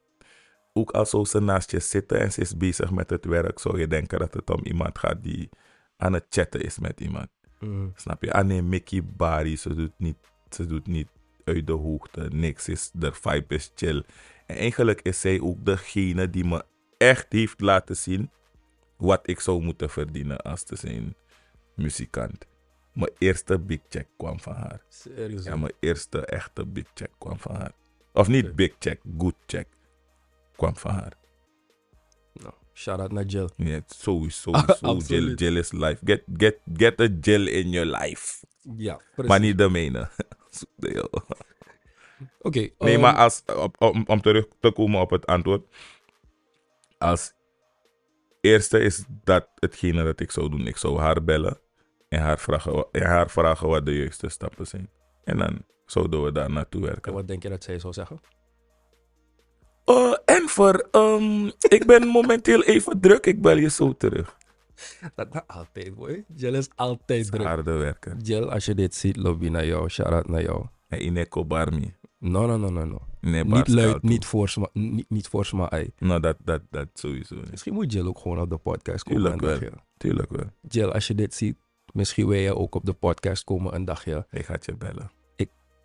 ook als ze naast je zitten en ze is bezig met het werk, zou je denken dat het om iemand gaat die aan het chatten is met iemand. Mhm. Snap je? Ah nee, Mickey Barry, ze doet niet, ze doet niet uit de hoogte, niks is, de vibe is chill. En eigenlijk is zij ook degene die me echt heeft laten zien wat ik zou moeten verdienen als te zijn muzikant. Mijn eerste big check kwam van haar. Serieus. Ja, mijn eerste echte big check kwam van haar. Of niet big check, good check kwam van haar. Nou, shout out naar Jill. Ja, sowieso, Ah, sowieso. Jill, is life. Get, get, get a Jill in your life. Ja, precies. Maar niet de. Nee, Oké. nee ehm, maar als, op- om, om terug te komen op het antwoord. Als eerste is dat hetgene dat ik zou doen. Ik zou haar bellen. En haar vragen, en haar vragen wat de juiste stappen zijn. En dan zouden we daar naartoe En werken. wat denk je dat zij zou zeggen? Oh, en voor, ehm, ik ben momenteel even druk. Ik bel je zo terug. Dat nou altijd, boy. Jill is altijd druk. Harde werken. Jill, als je dit ziet, lobby naar jou. Shout-out naar jou. En Ineko Barmi. No, no, no, no, no. Nee, Niet luid, niet ma- niet, niet maar ei. Nou, dat, dat, dat sowieso niet. Misschien moet Jill ook gewoon op de podcast komen Tuurlijk een wel. dagje. Tuurlijk wel. Jill, als je dit ziet, misschien wil je ook op de podcast komen een dagje. Ik ga je bellen.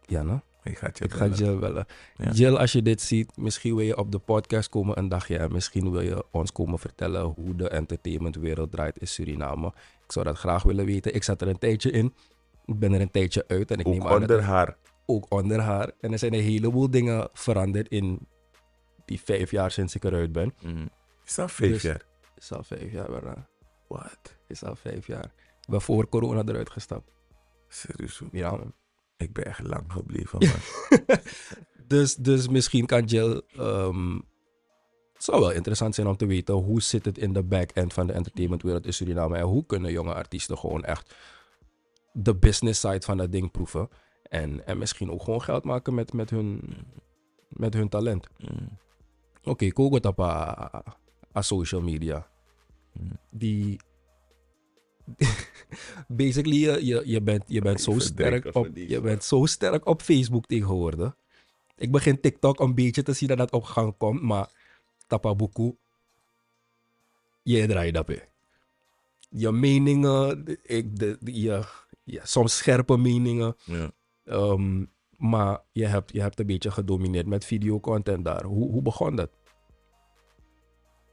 Ja, no? Ik ga je Ik ga. Jill bellen. Ja. Jill, als je dit ziet, misschien wil je op de podcast komen een dagje. En misschien wil je ons komen vertellen hoe de entertainmentwereld draait in Suriname. Ik zou dat graag willen weten. Ik zat er een tijdje in. Ik ben er een tijdje uit. En ik neem aan dat onder er- haar. Ook onder haar. En er zijn een heleboel dingen veranderd in die vijf jaar sinds ik eruit ben. Mm. Is dat vijf Dus- jaar? Is al vijf jaar, bijna. Wat? Is al vijf jaar. Ik ben voor corona eruit gestapt. Serieus? Ja, man. Ik ben echt lang gebleven, man. dus, dus misschien kan Jill... ehm, het zou wel interessant zijn om te weten hoe zit het in de back-end van de entertainmentwereld in Suriname. En hoe kunnen jonge artiesten gewoon echt de business side van dat ding proeven. En, en misschien ook gewoon geld maken met, met, hun, met hun talent. Mm. Oké, okay, kogo a social media. Mm. Die. Basically, je, je, je bent, je bent zo sterk op, je bent zo sterk op Facebook tegenwoordig. Ik begin TikTok een beetje te zien dat dat op gang komt, maar tapa buku, je draait dat hè. Je meningen, ik, de, de- je, ja, soms scherpe meningen, Ja. Ehm, maar je hebt, je hebt een beetje gedomineerd met videocontent daar. Hoe, hoe begon dat?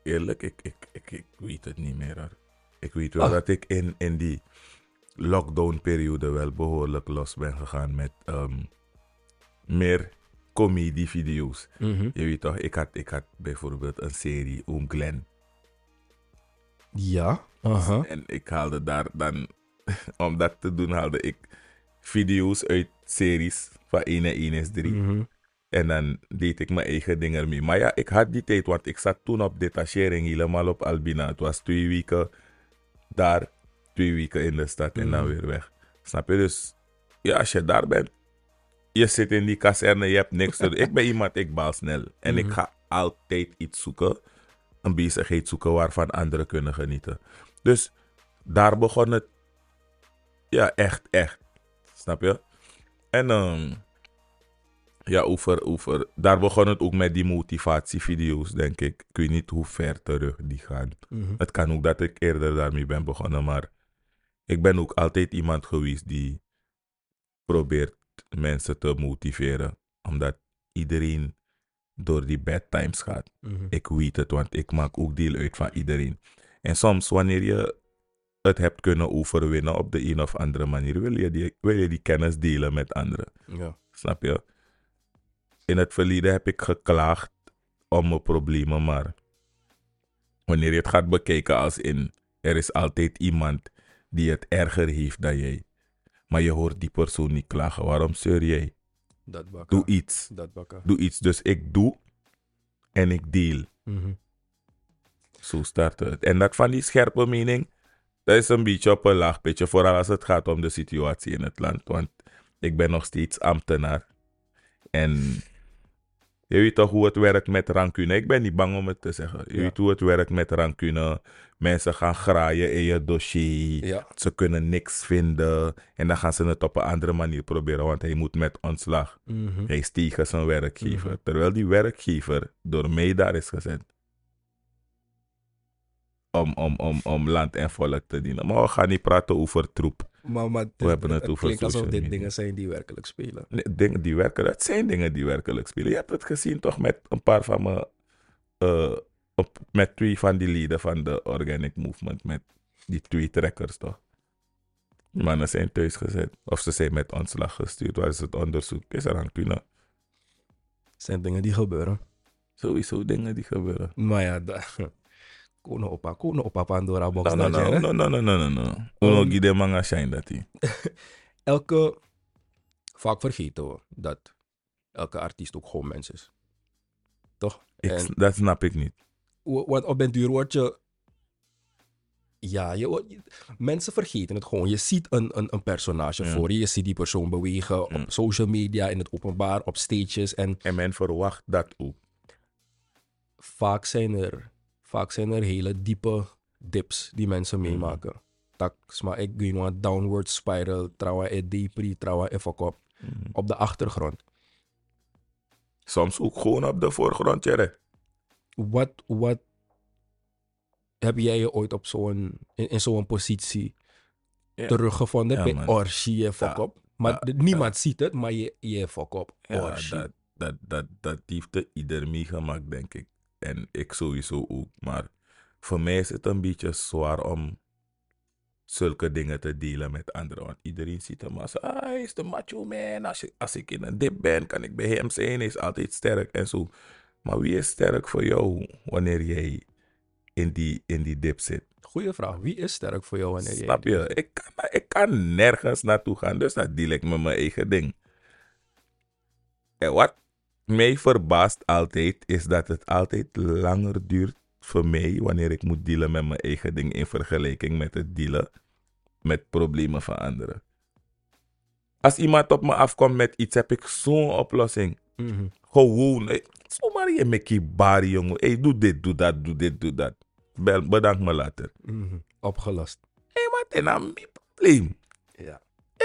Eerlijk, ik, ik, ik, ik weet het niet meer. hoor. Ik weet wel Ah. dat ik in, in die lockdown-periode wel behoorlijk los ben gegaan met ehm, meer comedy-video's. Je weet toch, ik had, ik had bijvoorbeeld een serie Oom Glenn. Ja. Aha. En ik haalde daar dan, om dat te doen, haalde ik video's uit series van 1 en 1 is 3. Mhm. En dan deed ik mijn eigen dingen ermee. Maar ja, ik had die tijd, want ik zat toen op detachering helemaal op Albina. Het was twee weken daar, twee weken in de stad en dan Mhm. weer weg. Snap je? Dus ja, als je daar bent, je zit in die kazerne, je hebt niks te doen. Ik ben iemand, ik baal snel. En ik Mhm. ga altijd iets zoeken, een bezigheid zoeken waarvan anderen kunnen genieten. Dus daar begon het, ja, echt, echt. Snap je? En ehm ja, over, over, daar begon het ook met die motivatievideo's, denk ik. Ik weet niet hoe ver terug die gaan. Mhm. Het kan ook dat ik eerder daarmee ben begonnen, maar ik ben ook altijd iemand geweest die probeert mensen te motiveren. Omdat iedereen door die bad times gaat. Mhm. Ik weet het, want ik maak ook deel uit van iedereen. En soms, wanneer je het hebt kunnen overwinnen op de een of andere manier, wil je die, wil je die kennis delen met anderen. Ja. Snap je? In het verleden heb ik geklaagd om mijn problemen, maar wanneer je het gaat bekijken als in er is altijd iemand die het erger heeft dan jij, maar je hoort die persoon niet klagen, waarom zeur jij? Dat. Doe iets. Dat bakka. Doe iets. Dus ik doe en ik deel. Mhm. Zo start het. En dat van die scherpe mening, dat is een beetje op een laag pitje, vooral als het gaat om de situatie in het land. Want ik ben nog steeds ambtenaar. En je weet toch hoe het werkt met rancune. Ik ben niet bang om het te zeggen. Je Ja. weet hoe het werkt met rancune. Mensen gaan graaien in je dossier. Ja. Ze kunnen niks vinden. En dan gaan ze het op een andere manier proberen, want hij moet met ontslag. Mhm. Hij is tegen zijn werkgever. Mhm. Terwijl die werkgever door mij daar is gezet. Om, om, om, om land en volk te dienen. Maar we gaan niet praten over troep. Maar, maar We hebben het over klinkt alsof dit dingen zijn die werkelijk spelen. Nee, dingen die werken, dat zijn dingen die werkelijk spelen. Je hebt het gezien toch met een paar van mijn. eh, op, met twee van die leden van de Organic Movement. Met die twee trekkers toch. Die mannen zijn thuisgezet. Of ze zijn met ontslag gestuurd. Waar is het onderzoek? Is er aan kunnen? zijn dingen die gebeuren. Sowieso dingen die gebeuren. Maar ja, da- opa, kono opa Pandora box. No, no, no, no, no, no, no, no, no. Uno Um, gide manga shine dat. Elke, vaak vergeten we dat elke artiest ook gewoon mens is. Toch? Ik, Dat snap ik niet. Want op den duur word je... Ja, je, wordt- je- mensen vergeten het gewoon. Je ziet een, een, een personage Ja. voor je. Je ziet die persoon bewegen op social media, in het openbaar, op stages. En En men verwacht dat ook. vaak zijn er, vaak zijn er hele diepe dips die mensen Mm. meemaken. Tak, maar ik ging een downward spiral, trouwens, ik depri, trouwens, even op, Mhm. op de achtergrond. Soms ook gewoon op de voorgrond, Jerry. Wat, wat heb jij je ooit op zo'n, in, in zo'n positie teruggevonden? Ja, bij je fuck op. Maar Ja, niemand ziet het, maar je, je fuck op. Ja, dat, dat, dat, dat heeft de ieder meegemaakt, denk ik. En ik sowieso ook. Maar voor mij is het een beetje zwaar om zulke dingen te delen met anderen. Want iedereen ziet hem als, ah, hij is de macho man. Als, je, als ik in een dip ben, kan ik bij hem zijn. Hij is altijd sterk en zo. Maar wie is sterk voor jou wanneer jij in die, in die dip zit? Goeie vraag. Wie is sterk voor jou wanneer Snap jij... je? Ik kan, ik kan nergens naartoe gaan, dus dat deal ik met mijn eigen ding. En wat mij verbaast altijd, is dat het altijd langer duurt voor mij wanneer ik moet dealen met mijn eigen ding in vergelijking met het dealen met problemen van anderen. Als iemand op me afkomt met iets, heb ik zo'n oplossing. Mhm. Gewoon, eh, zomaar je met bari, jongen. Hey, doe dit, doe dat, doe dit, doe dat. Bel, bedank me later. Mhm. Opgelast. Hé, hey, wat is nou mijn probleem? Ja.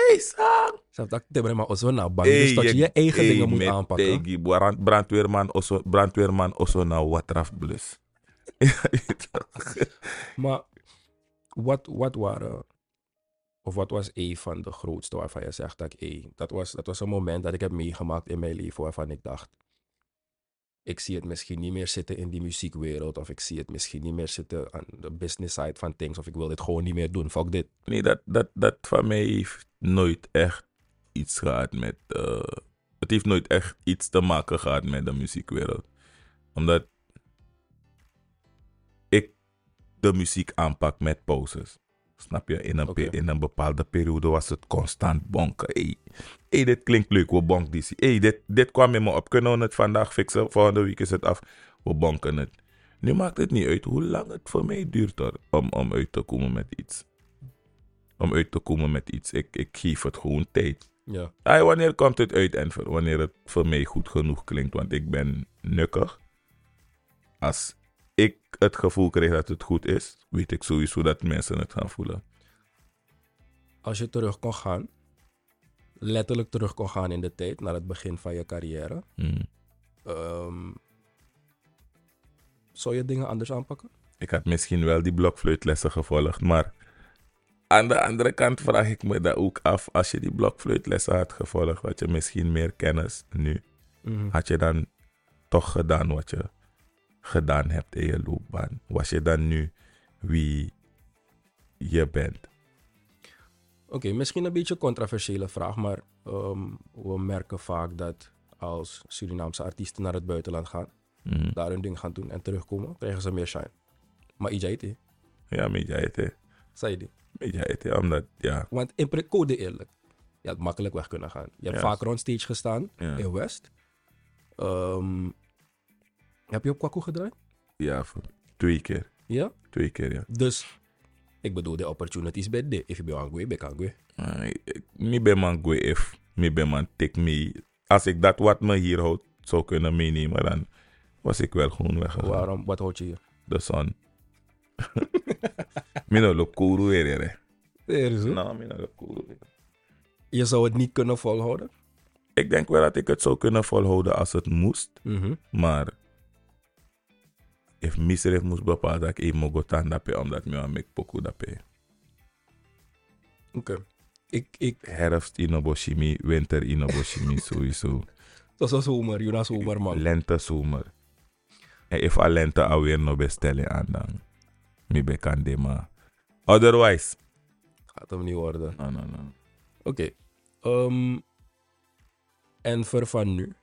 Hé, dat ik maar zo naar bang. dus dat je je eigen dingen moet aanpakken. Brandweerman, osso, brandweerman, osso nou watraf blus. Maar wat, wat waren... Of wat was een van de grootste waarvan je zegt dat. Hey, dat, was, dat was een moment dat ik heb meegemaakt in mijn leven waarvan ik dacht... Ik zie het misschien niet meer zitten in die muziekwereld. Of ik zie het misschien niet meer zitten aan de business side van things. Of ik wil dit gewoon niet meer doen. Fuck dit. nee, dat, dat, dat van mij heeft nooit echt iets gehad met... eh, het heeft nooit echt iets te maken gehad met de muziekwereld. Omdat ik de muziek aanpak met pauzes. Snap je? In een, in een bepaalde periode was het constant bonken. Hey, hey dit klinkt leuk, we bonken die. Hey, dit, dit kwam in me op. Kunnen we het vandaag fixen? Volgende week is het af. We bonken het. Nu maakt het niet uit hoe lang het voor mij duurt om, om uit te komen met iets. Om uit te komen met iets. Ik, ik geef het gewoon tijd. Ja. Ay, wanneer komt het uit en voor- wanneer het voor mij goed genoeg klinkt? Want ik ben nukkig. Als ik het gevoel krijg dat het goed is, weet ik sowieso dat mensen het gaan voelen. Als je terug kon gaan... Letterlijk terug kon gaan in de tijd. Naar het begin van je carrière. Hmm. Ehm, zou je dingen anders aanpakken? Ik had misschien wel die blokfluitlessen gevolgd, maar aan de andere kant vraag ik me dat ook af. Als je die blokfluitlessen had gevolgd, had je misschien meer kennis nu. Had je dan toch gedaan wat je gedaan hebt in je loopbaan? Was je dan nu wie je bent? Oké, misschien een beetje een controversiële vraag, maar ehm, we merken vaak dat als Surinaamse artiesten naar het buitenland gaan, Mhm. daar hun ding gaan doen en terugkomen, krijgen ze meer shine. Maar iets het, Ja, het, hè. zei je hè. Omdat, ja. Want in code eerlijk, je had makkelijk weg kunnen gaan. Je hebt vaak onstage gestaan Ja. in West. Ehm, heb je op Kwaku gedraaid? Ja, voor twee keer. Ja? Twee keer, ja. Dus, ik bedoel, de opportunities bij de. If je ben ik angry. Ah, ik- ik- ben go if. Mi ben man take me. Als ik dat wat me hier houdt zou kunnen meenemen, dan was ik wel gewoon weggegaan. Waarom? Wat houd je hier? De zon. Mi no lo kuru weer, hè. Serieus? Nou, weer. Je zou het niet kunnen volhouden? Ik denk wel dat ik het zou kunnen volhouden als het moest. Mhm. Maar if misref moest bepalen dat ik even mogen gaan dappen, omdat ik aan mek poku. Oké. Ik, ik, Herfst in Oboshimi, winter in Oboshimi sowieso. dat was zomer, Jonas zomer, man. Lente, zomer. En if a lente alweer no bestellen aan dan. Mi bekan de. Otherwise. Gaat hem niet worden. No, no, no. Oké. Ehm, en voor van nu,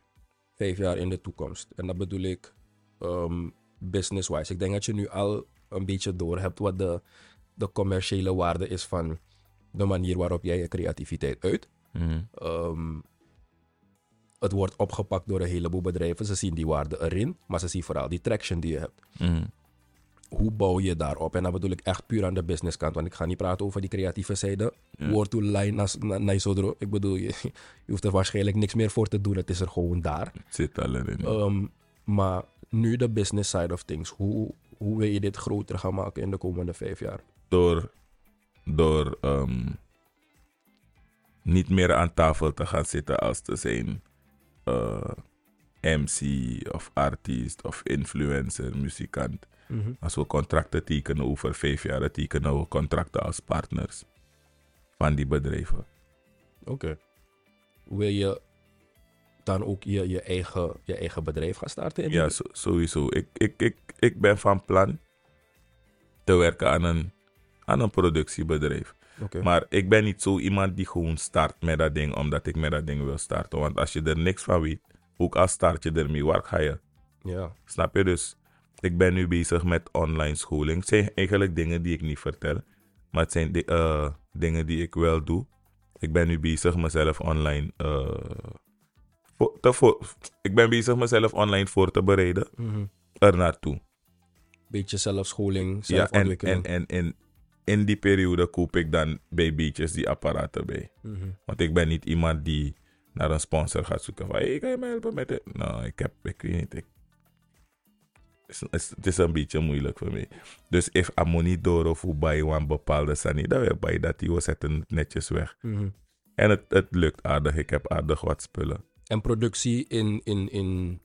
vijf jaar in de toekomst. En dat bedoel ik ehm, business-wise. Ik denk dat je nu al een beetje door hebt wat de, de commerciële waarde is van de manier waarop jij je creativiteit uit. Mhm. Ehm, het wordt opgepakt door een heleboel bedrijven. Ze zien die waarde erin, maar ze zien vooral die traction die je hebt. Mhm. hoe bouw je daarop? En dan bedoel ik echt puur aan de businesskant. Want ik ga niet praten over die creatieve zijde. Ja. Woord to line naar, Isodro. Ik bedoel, je, je hoeft er waarschijnlijk niks meer voor te doen. Het is er gewoon daar. Het zit al erin. Ehm, maar nu de business side of things. Hoe, hoe wil je dit groter gaan maken in de komende vijf jaar? door door ehm, niet meer aan tafel te gaan zitten als te zijn eh, MC of artiest of influencer, muzikant. Als we contracten tekenen over vijf jaar, tekenen we contracten als partners van die bedrijven. Oké. Wil je dan ook je, je, eigen, je eigen bedrijf gaan starten? In Ja, so- sowieso. Ik, ik, ik, ik ben van plan te werken aan een, aan een productiebedrijf. Maar ik ben niet zo iemand die gewoon start met dat ding omdat ik met dat ding wil starten. Want als je er niks van weet, ook al start je ermee, waar ga je? Ja. Snap je dus? Ik ben nu bezig met online scholing. Het zijn eigenlijk dingen die ik niet vertel. Maar het zijn di- eh, dingen die ik wel doe. Ik ben nu bezig mezelf online. eh, voor, te voor, ik ben bezig mezelf online voor te bereiden. Mhm. Er naartoe. Beetje zelfscholing, Ja, en, zelfontwikkeling. en, en, en in die periode koop ik dan bij beetjes die apparaten bij. Mhm. Want ik ben niet iemand die naar een sponsor gaat zoeken van, hey, kan je me helpen met dit? Nou, ik heb, ik weet niet, ik... Het is, het is een beetje moeilijk voor mij. Dus if door of hoe bij een bepaalde sani, dan wil bij dat die we zetten het netjes weg. Mhm. En het, het lukt aardig, ik heb aardig wat spullen. En productie in, in, in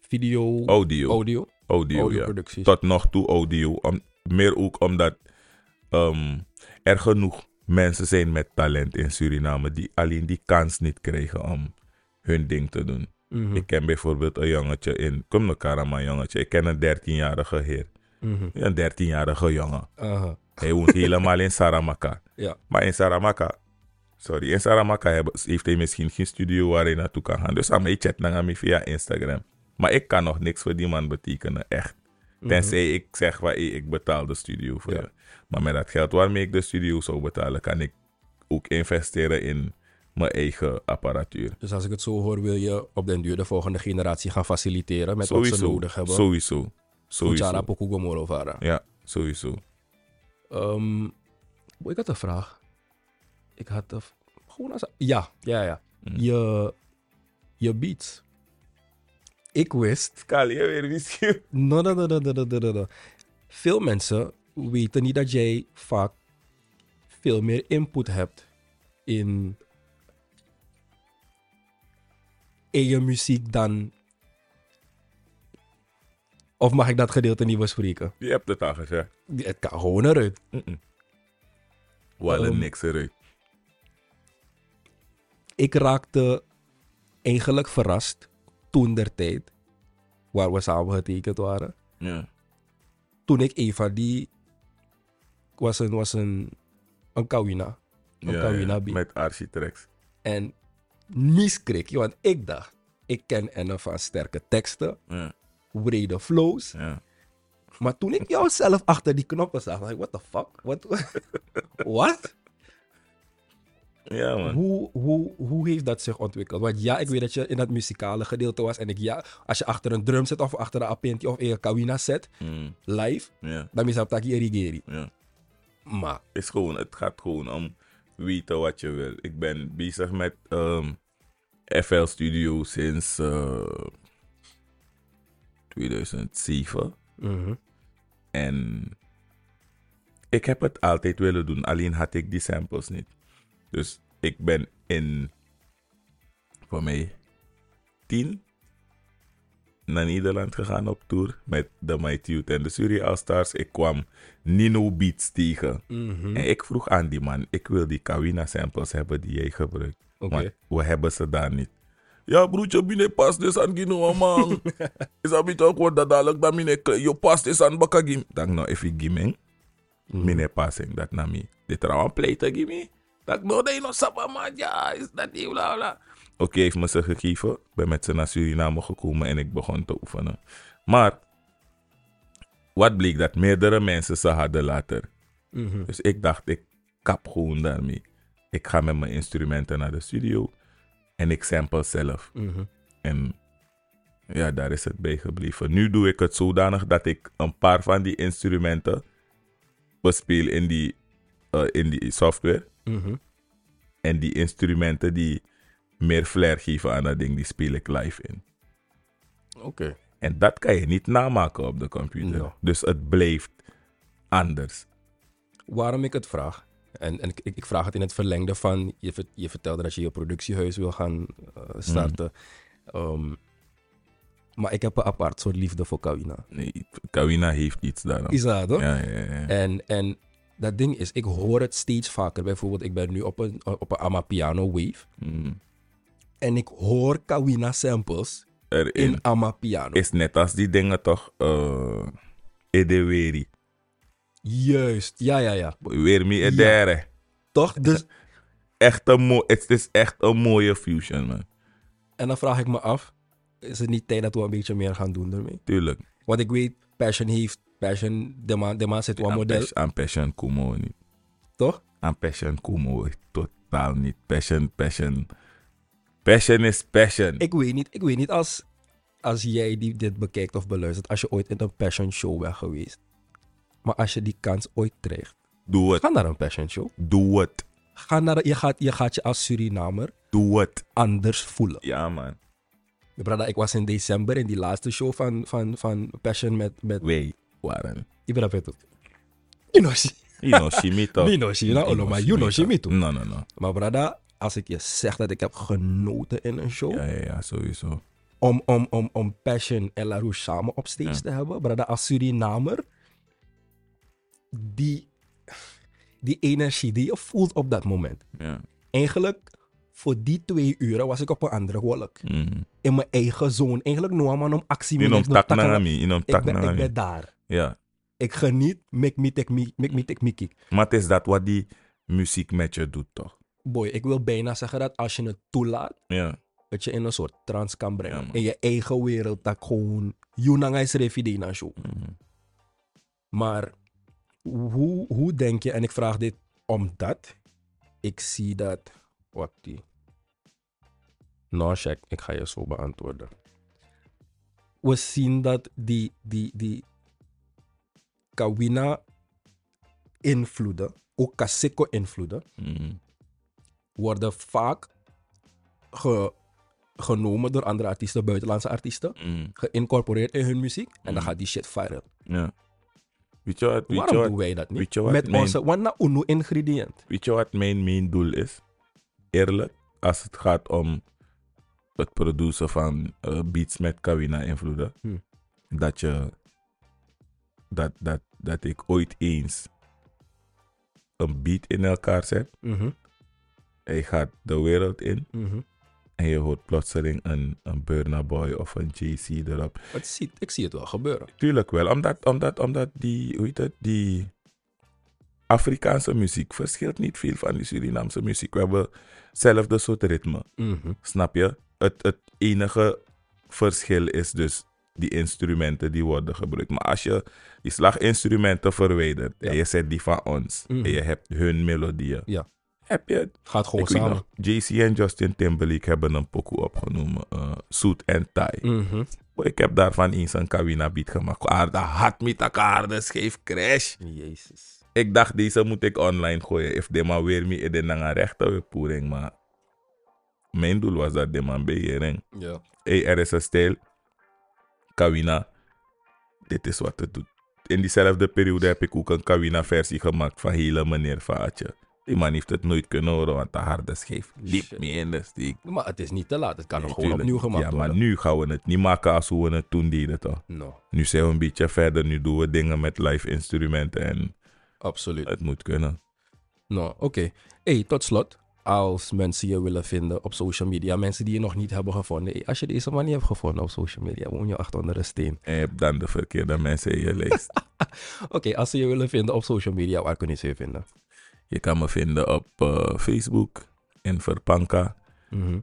video, Audio, audio, audio, ja. Tot nog toe audio. Om, meer ook omdat ehm, er genoeg mensen zijn met talent in Suriname die alleen die kans niet krijgen om hun ding te doen. Mhm. Ik ken bijvoorbeeld een jongetje in, kom naar Karama jongetje, ik ken een 13-jarige heer. Mhm. Een 13-jarige jongen. Hij woont helemaal in Saramaka. Ja. Maar in Saramaka, sorry, in Saramaka heeft hij misschien geen studio waar hij naartoe kan gaan. Dus aan mij chat naar mij via Instagram. Maar ik kan nog niks voor die man betekenen, echt. Tenzij ik zeg van, hey, ik betaal de studio voor Ja. je. Maar met dat geld waarmee ik de studio zou betalen, kan ik ook investeren in mijn eigen apparatuur. Dus als ik het zo hoor, wil je op den duur de volgende generatie gaan faciliteren met wat ze nodig hebben. Sowieso. Sowieso. Ja, sowieso. Ehm, ik had een vraag ik had de. Gewoon als, ja, ja, ja. Mm. Je, je beats. Ik wist. Kali, weer misschien. No, no, no, no, no, no. Veel mensen weten niet dat jij vaak veel meer input hebt in, in je muziek dan. Of mag ik dat gedeelte niet bespreken? Je hebt het al gezegd. Het kan gewoon eruit. Mm -mm. Niks eruit ik raakte eigenlijk verrast toen der tijd, waar we samen getekend waren. Ja. Toen ik een van die was een, was een, een Kawina. Een Ja, Kawina ja. Met Architrax. En miskrik, want ik dacht, ik ken Enne van sterke teksten, Ja, brede flows. ja. Maar toen ik jou zelf achter die knoppen zag, dacht ik, what the fuck? What? What? Ja, man. Hoe, hoe, hoe heeft dat zich ontwikkeld? Want ja, ik weet dat je in dat muzikale gedeelte was. En ik, ja, als je achter een drum zit of achter een appentie of een kawina zet, Mm, live, dan is dat taki erigeri. ja. Maar, is gewoon, het gaat gewoon om weten wat je wil. Ik ben bezig met ehm, FL Studio sinds eh, 2007. mhm, En ik heb het altijd willen doen, alleen had ik die samples niet. Dus ik ben in, voor mij, tien naar Nederland gegaan op tour met de Mighty Youth en de Suri All Stars. Ik kwam Nino Beats tegen. mhm. En ik vroeg aan die man, ik wil die Kawina samples hebben die jij gebruikt. Oké. Maar we hebben ze daar niet. Ja, broertje, binnen pas dit aan Gino, man. Is dat beetje awkward dat dadelijk dat mine, je pas dit aan bakagim. Dan nou, if ik Mhm. mine passing dat na mi. Dit trouwens play te gimme. Dat no, de no ja, is dat die, bla bla. Oké, heeft me ze gegeven. Ik ben met ze naar Suriname gekomen en ik begon te oefenen. Maar, wat bleek dat meerdere mensen ze hadden later. Mhm. Dus ik dacht, ik kap gewoon daarmee. Ik ga met mijn instrumenten naar de studio en ik sample zelf. Mhm. En Ja, daar is het bij gebleven. Nu doe ik het zodanig dat ik een paar van die instrumenten bespeel in die, eh, in die software. Mhm. En die instrumenten die meer flair geven aan dat ding, die speel ik live in. Oké. En dat kan je niet namaken op de computer. No. Dus het blijft anders. Waarom ik het vraag, en, en ik, ik vraag het in het verlengde van, je, je vertelde dat je je productiehuis wil gaan eh, starten. Ehm, maar ik heb een apart soort liefde voor Kawina. Nee, Kawina heeft iets daarom. Is dat toch? Ja, ja, ja. En, en dat ding is, ik hoor het steeds vaker. Bijvoorbeeld, ik ben nu op een, op een Amapiano Wave. Mm. En ik hoor Kawina samples Erin in Amapiano. is net als die dingen toch. eh Edeweri. Juist, ja, ja, ja. Weer me edere. Toch? Dus, Echt een mooi. Het is echt een mooie fusion, man. en dan vraag ik me af, is het niet tijd dat we een beetje meer gaan doen ermee? Tuurlijk. Want ik weet, Passion heeft, Passion, de man, de man zit wel Aan model, Aan Passion Kumo niet. toch? Aan Passion Kumo totaal niet. Passion, passion. Passion is passion. Ik weet niet, ik weet niet als, als jij die dit bekijkt of beluistert, als je ooit in een Passion show bent geweest. Maar als je die kans ooit krijgt, Doe het. ga naar een Passion show. Doe het. Ga naar, je, gaat, je gaat je als Surinamer Doe het. anders voelen. Ja, man. Brada, ik was in december in die laatste show van, van, van Passion met... met Wij waren. Ibra Peto. Inoshi. Inoshimi toch? Inoshi, na olo, maar Inoshimi toch? No, no, no. Maar brada, als ik je zeg dat ik heb genoten in een show... Ja, ja, ja, sowieso. om, om, om, om Passion en La Rouge samen op stage Ja. te hebben. Brada, als Surinamer, die, die energie die je voelt op dat moment. Ja. Eigenlijk, voor die twee uren was ik op een andere wolk. Mhm. In mijn eigen zone. Eigenlijk nog maar om actie. In om tak naar om ik ben daar. Ja. Ik geniet, make me take me, make me take me kick. Maar het is dat wat die muziek met je doet, toch? Boy, ik wil bijna zeggen dat als je het toelaat, Ja. dat je in een soort trance kan brengen. Ja, in je eigen wereld, dat gewoon... Yunanga is refidena show. Mhm. Maar hoe, hoe denk je, en ik vraag dit omdat ik zie dat. Wat die. Nou, check, ik ga je zo beantwoorden. We zien dat die, die, die Kawina invloeden, ook Kaseko invloeden, Mhm. worden vaak ge- genomen door andere artiesten, buitenlandse artiesten, Mhm. geïncorporeerd in hun muziek en dan Mm. gaat die shit viral. Ja. Weet je wat, weet je Waarom wat, doen wij dat niet? Met mijn- onze wanna unu ingrediënt. weet je wat mijn main doel is? Eerlijk, als het gaat om het produceren van eh, beats met Kawina invloeden, Hmm. dat je dat, dat, dat ik ooit eens een beat in elkaar zet. Mhm, Hij gaat de wereld in mhm. en je hoort plotseling een, een Burna Boy of een JC erop. Het ziet, ik zie het wel gebeuren. Tuurlijk wel, omdat, omdat, omdat die, hoe heet het, die Afrikaanse muziek verschilt niet veel van die Surinaamse muziek. We hebben hetzelfde soort ritme, Mhm. snap je? Het, het enige verschil is dus die instrumenten die worden gebruikt. Maar als je die slaginstrumenten verwijdert Ja. en je zet die van ons Mhm. en je hebt hun melodieën, Ja. heb je het. Gaat gewoon samen. nog, JC en Justin Timberlake hebben een pokoe opgenomen, eh Suit and Tie. Mhm. Ik heb daarvan eens een Kawina beat gemaakt. Aarde had met elkaar, de scheef crash. Jezus. Ik dacht, deze moet ik online gooien. If de man weer me in de nanga rechte webpoering. Maar mijn doel was dat de man. Ja. Hey, er is een stijl. Kawina. Dit is wat het doet. In diezelfde periode heb ik ook een Kawina versie gemaakt van hele meneer Vaatje. Die man heeft het nooit kunnen horen, want de harde scheef liep Shit. me in de steek. Maar het is niet te laat. Het kan nog Nee, gewoon tuurlijk. opnieuw gemaakt Ja, maar worden. nu gaan we het niet maken als hoe we het toen deden, toch? No, Nu zijn we een beetje verder. Nu doen we dingen met live instrumenten en absoluut. het moet kunnen. No, oké. Hey, tot slot. Als mensen je willen vinden op social media, mensen die je nog niet hebben gevonden. Hey, als je deze man niet hebt gevonden op social media, woon je achter onder een steen. En je hebt dan de verkeerde mensen in je lijst. Oké, als ze je willen vinden op social media, waar kunnen ze je vinden? Je kan me vinden op eh, Facebook in Verpanka. Mhm.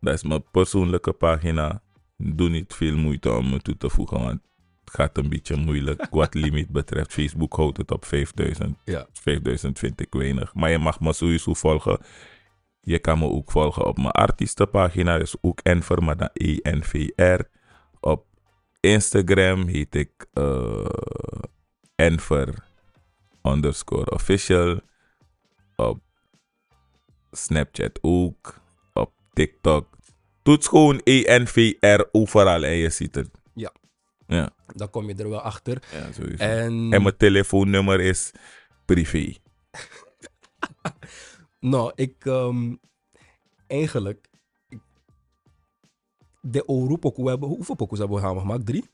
Dat is mijn persoonlijke pagina. Doe niet veel moeite om me toe te voegen, want het gaat een beetje moeilijk wat limiet betreft. Facebook houdt het op 5000. Ja. 5000 vind ik weinig. Maar je mag me sowieso volgen. Je kan me ook volgen op mijn artiestenpagina. Is ook Enver, maar dan E-N-V-R. Instagram heet ik eh Enver underscore official. Op Snapchat ook. Op TikTok. Toets gewoon ENVR overal en je ziet het. Ja. Ja, Dan kom je er wel achter. ja sowieso. En, En mijn telefoonnummer is privé. nou, ik ehm, eigenlijk. ik- De Oru pokoe hebben. Hoeveel pokoes hebben we gemaakt? Drie?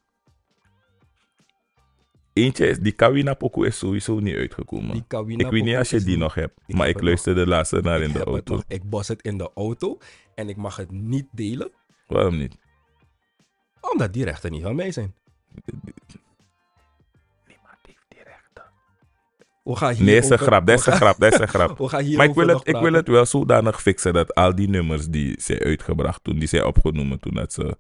Eentje is, die Kawina Poku is sowieso niet uitgekomen. Die Kawina ik weet niet pokoe als je die nog hebt, Ik maar heb ik luisterde laatst naar in de auto. nog. Ik bos het in de auto en ik mag het niet delen, Waarom niet? omdat die rechten niet van mij zijn. We gaan hier Nee, is een grap, dat is een grap, dat is een grap. We gaan hier Maar ik wil, het, ik wil het wel zodanig fixen dat al die nummers die zijn uitgebracht toen, die zijn opgenomen toen, dat ze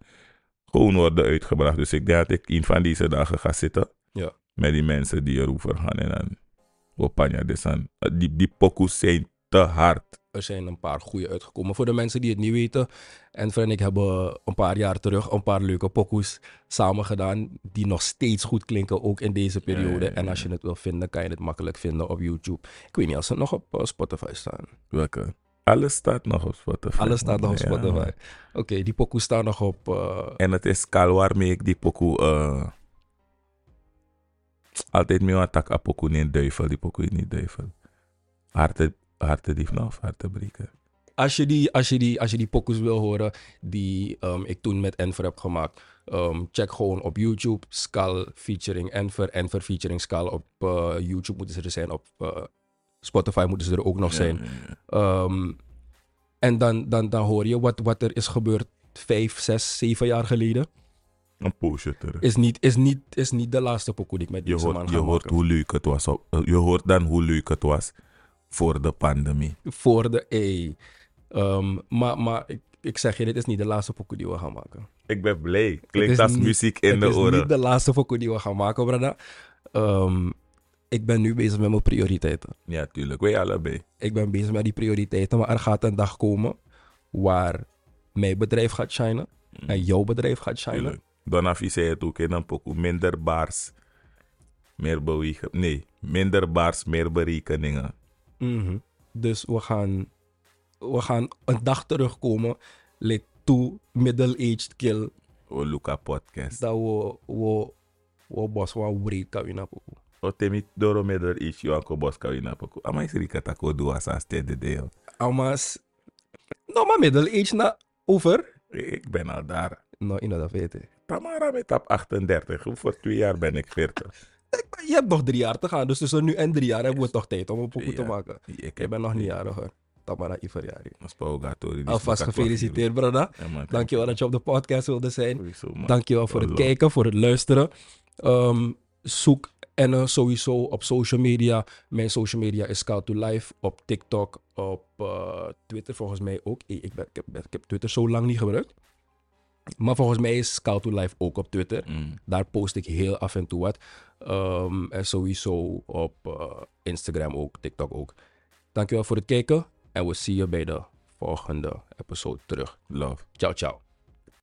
gewoon worden uitgebracht. Dus ik denk dat ik een van deze dagen ga zitten Ja. met die mensen die erover gaan en dan Opanja dus aan. Die, die pokoes zijn te hard. Er zijn een paar goede uitgekomen. Voor de mensen die het niet weten, Enver en ik hebben een paar jaar terug een paar leuke pokoes samen gedaan. Die nog steeds goed klinken, ook in deze periode. Ja, ja, ja. En als je het wil vinden, kan je het makkelijk vinden op YouTube. Ik weet niet als ze nog op eh, Spotify staan. Welke? Alles staat nog op Spotify. Alles staat nog op Spotify. Oké, die pokoes staan nog op. eh, En het is kal waarmee ik die pokoe... eh altijd mee aan tak pokoe niet duivel. Die pokoe is niet duivel. Harte, harte dief nou of hartebreker. als je die, als je die, als je die pokus wil horen die ehm, ik toen met Enver heb gemaakt, ehm, check gewoon op YouTube. Skal featuring Enver, Enver featuring Skal. Op eh, YouTube moeten ze er zijn, op eh, Spotify moeten ze er ook nog zijn. Ja. Ehm, en dan, dan, dan hoor je wat, wat er is gebeurd vijf, zes, zeven jaar geleden. Een poosje terug. Is niet, is niet, is niet de laatste pokoe die ik met Je deze man ga je hoort hoe leuk het was. op- eh, Je hoort dan hoe leuk het was voor de pandemie. Voor de E. Maar maar ik, ik zeg je, dit is niet de laatste pokoe die we gaan maken. Ik ben blij. Het Klinkt is als niet- muziek in het de is oren. niet de laatste pokoe die we gaan maken, brada. Ehm, ik ben nu bezig met mijn prioriteiten. Ja, tuurlijk. Wij allebei. Ik ben bezig met die prioriteiten, maar er gaat een dag komen waar mijn bedrijf gaat shinen en jouw bedrijf gaat shinen. Mm. Tuurlijk. Donafi zei het ook in een pokoe. Minder baars, meer bewegen. Nee, minder baars, meer berekeningen. Mhm. Dus we gaan, we gaan een dag terugkomen. Let toe middle-aged kill. O Luca podcast. Dat we, we, we bos wel breed kan. O temi doro middle iets yo anko bos kawina pokoe. Ama is rika tako doa sa stede deel. Amas, no maar middle-aged na over. Ik ben al daar. No, in dat weten. Tamara met op 38. Voor twee jaar ben ik 40. Je hebt nog drie jaar te gaan, dus tussen nu en drie jaar hebben we toch tijd om een pokoe te maken. Ik heb ben nog niet jarig hoor. Tamara Iverjari. Alvast gefeliciteerd, brada. Dankjewel dat je op de podcast wilde zijn. Dankjewel voor het kijken, voor het luisteren. Ehm, zoek Enne sowieso op social media. Mijn social media is Scout to Life. Op TikTok, op eh, Twitter volgens mij ook. Ik, ben, ik, heb, ik heb Twitter zo lang niet gebruikt. Maar volgens mij is Scout to Life ook op Twitter. Mm. Daar post ik heel af en toe wat. Ehm, en sowieso op eh, Instagram ook, TikTok ook. Dankjewel voor het kijken. En we zien je bij de volgende episode terug. Love. Ciao, ciao.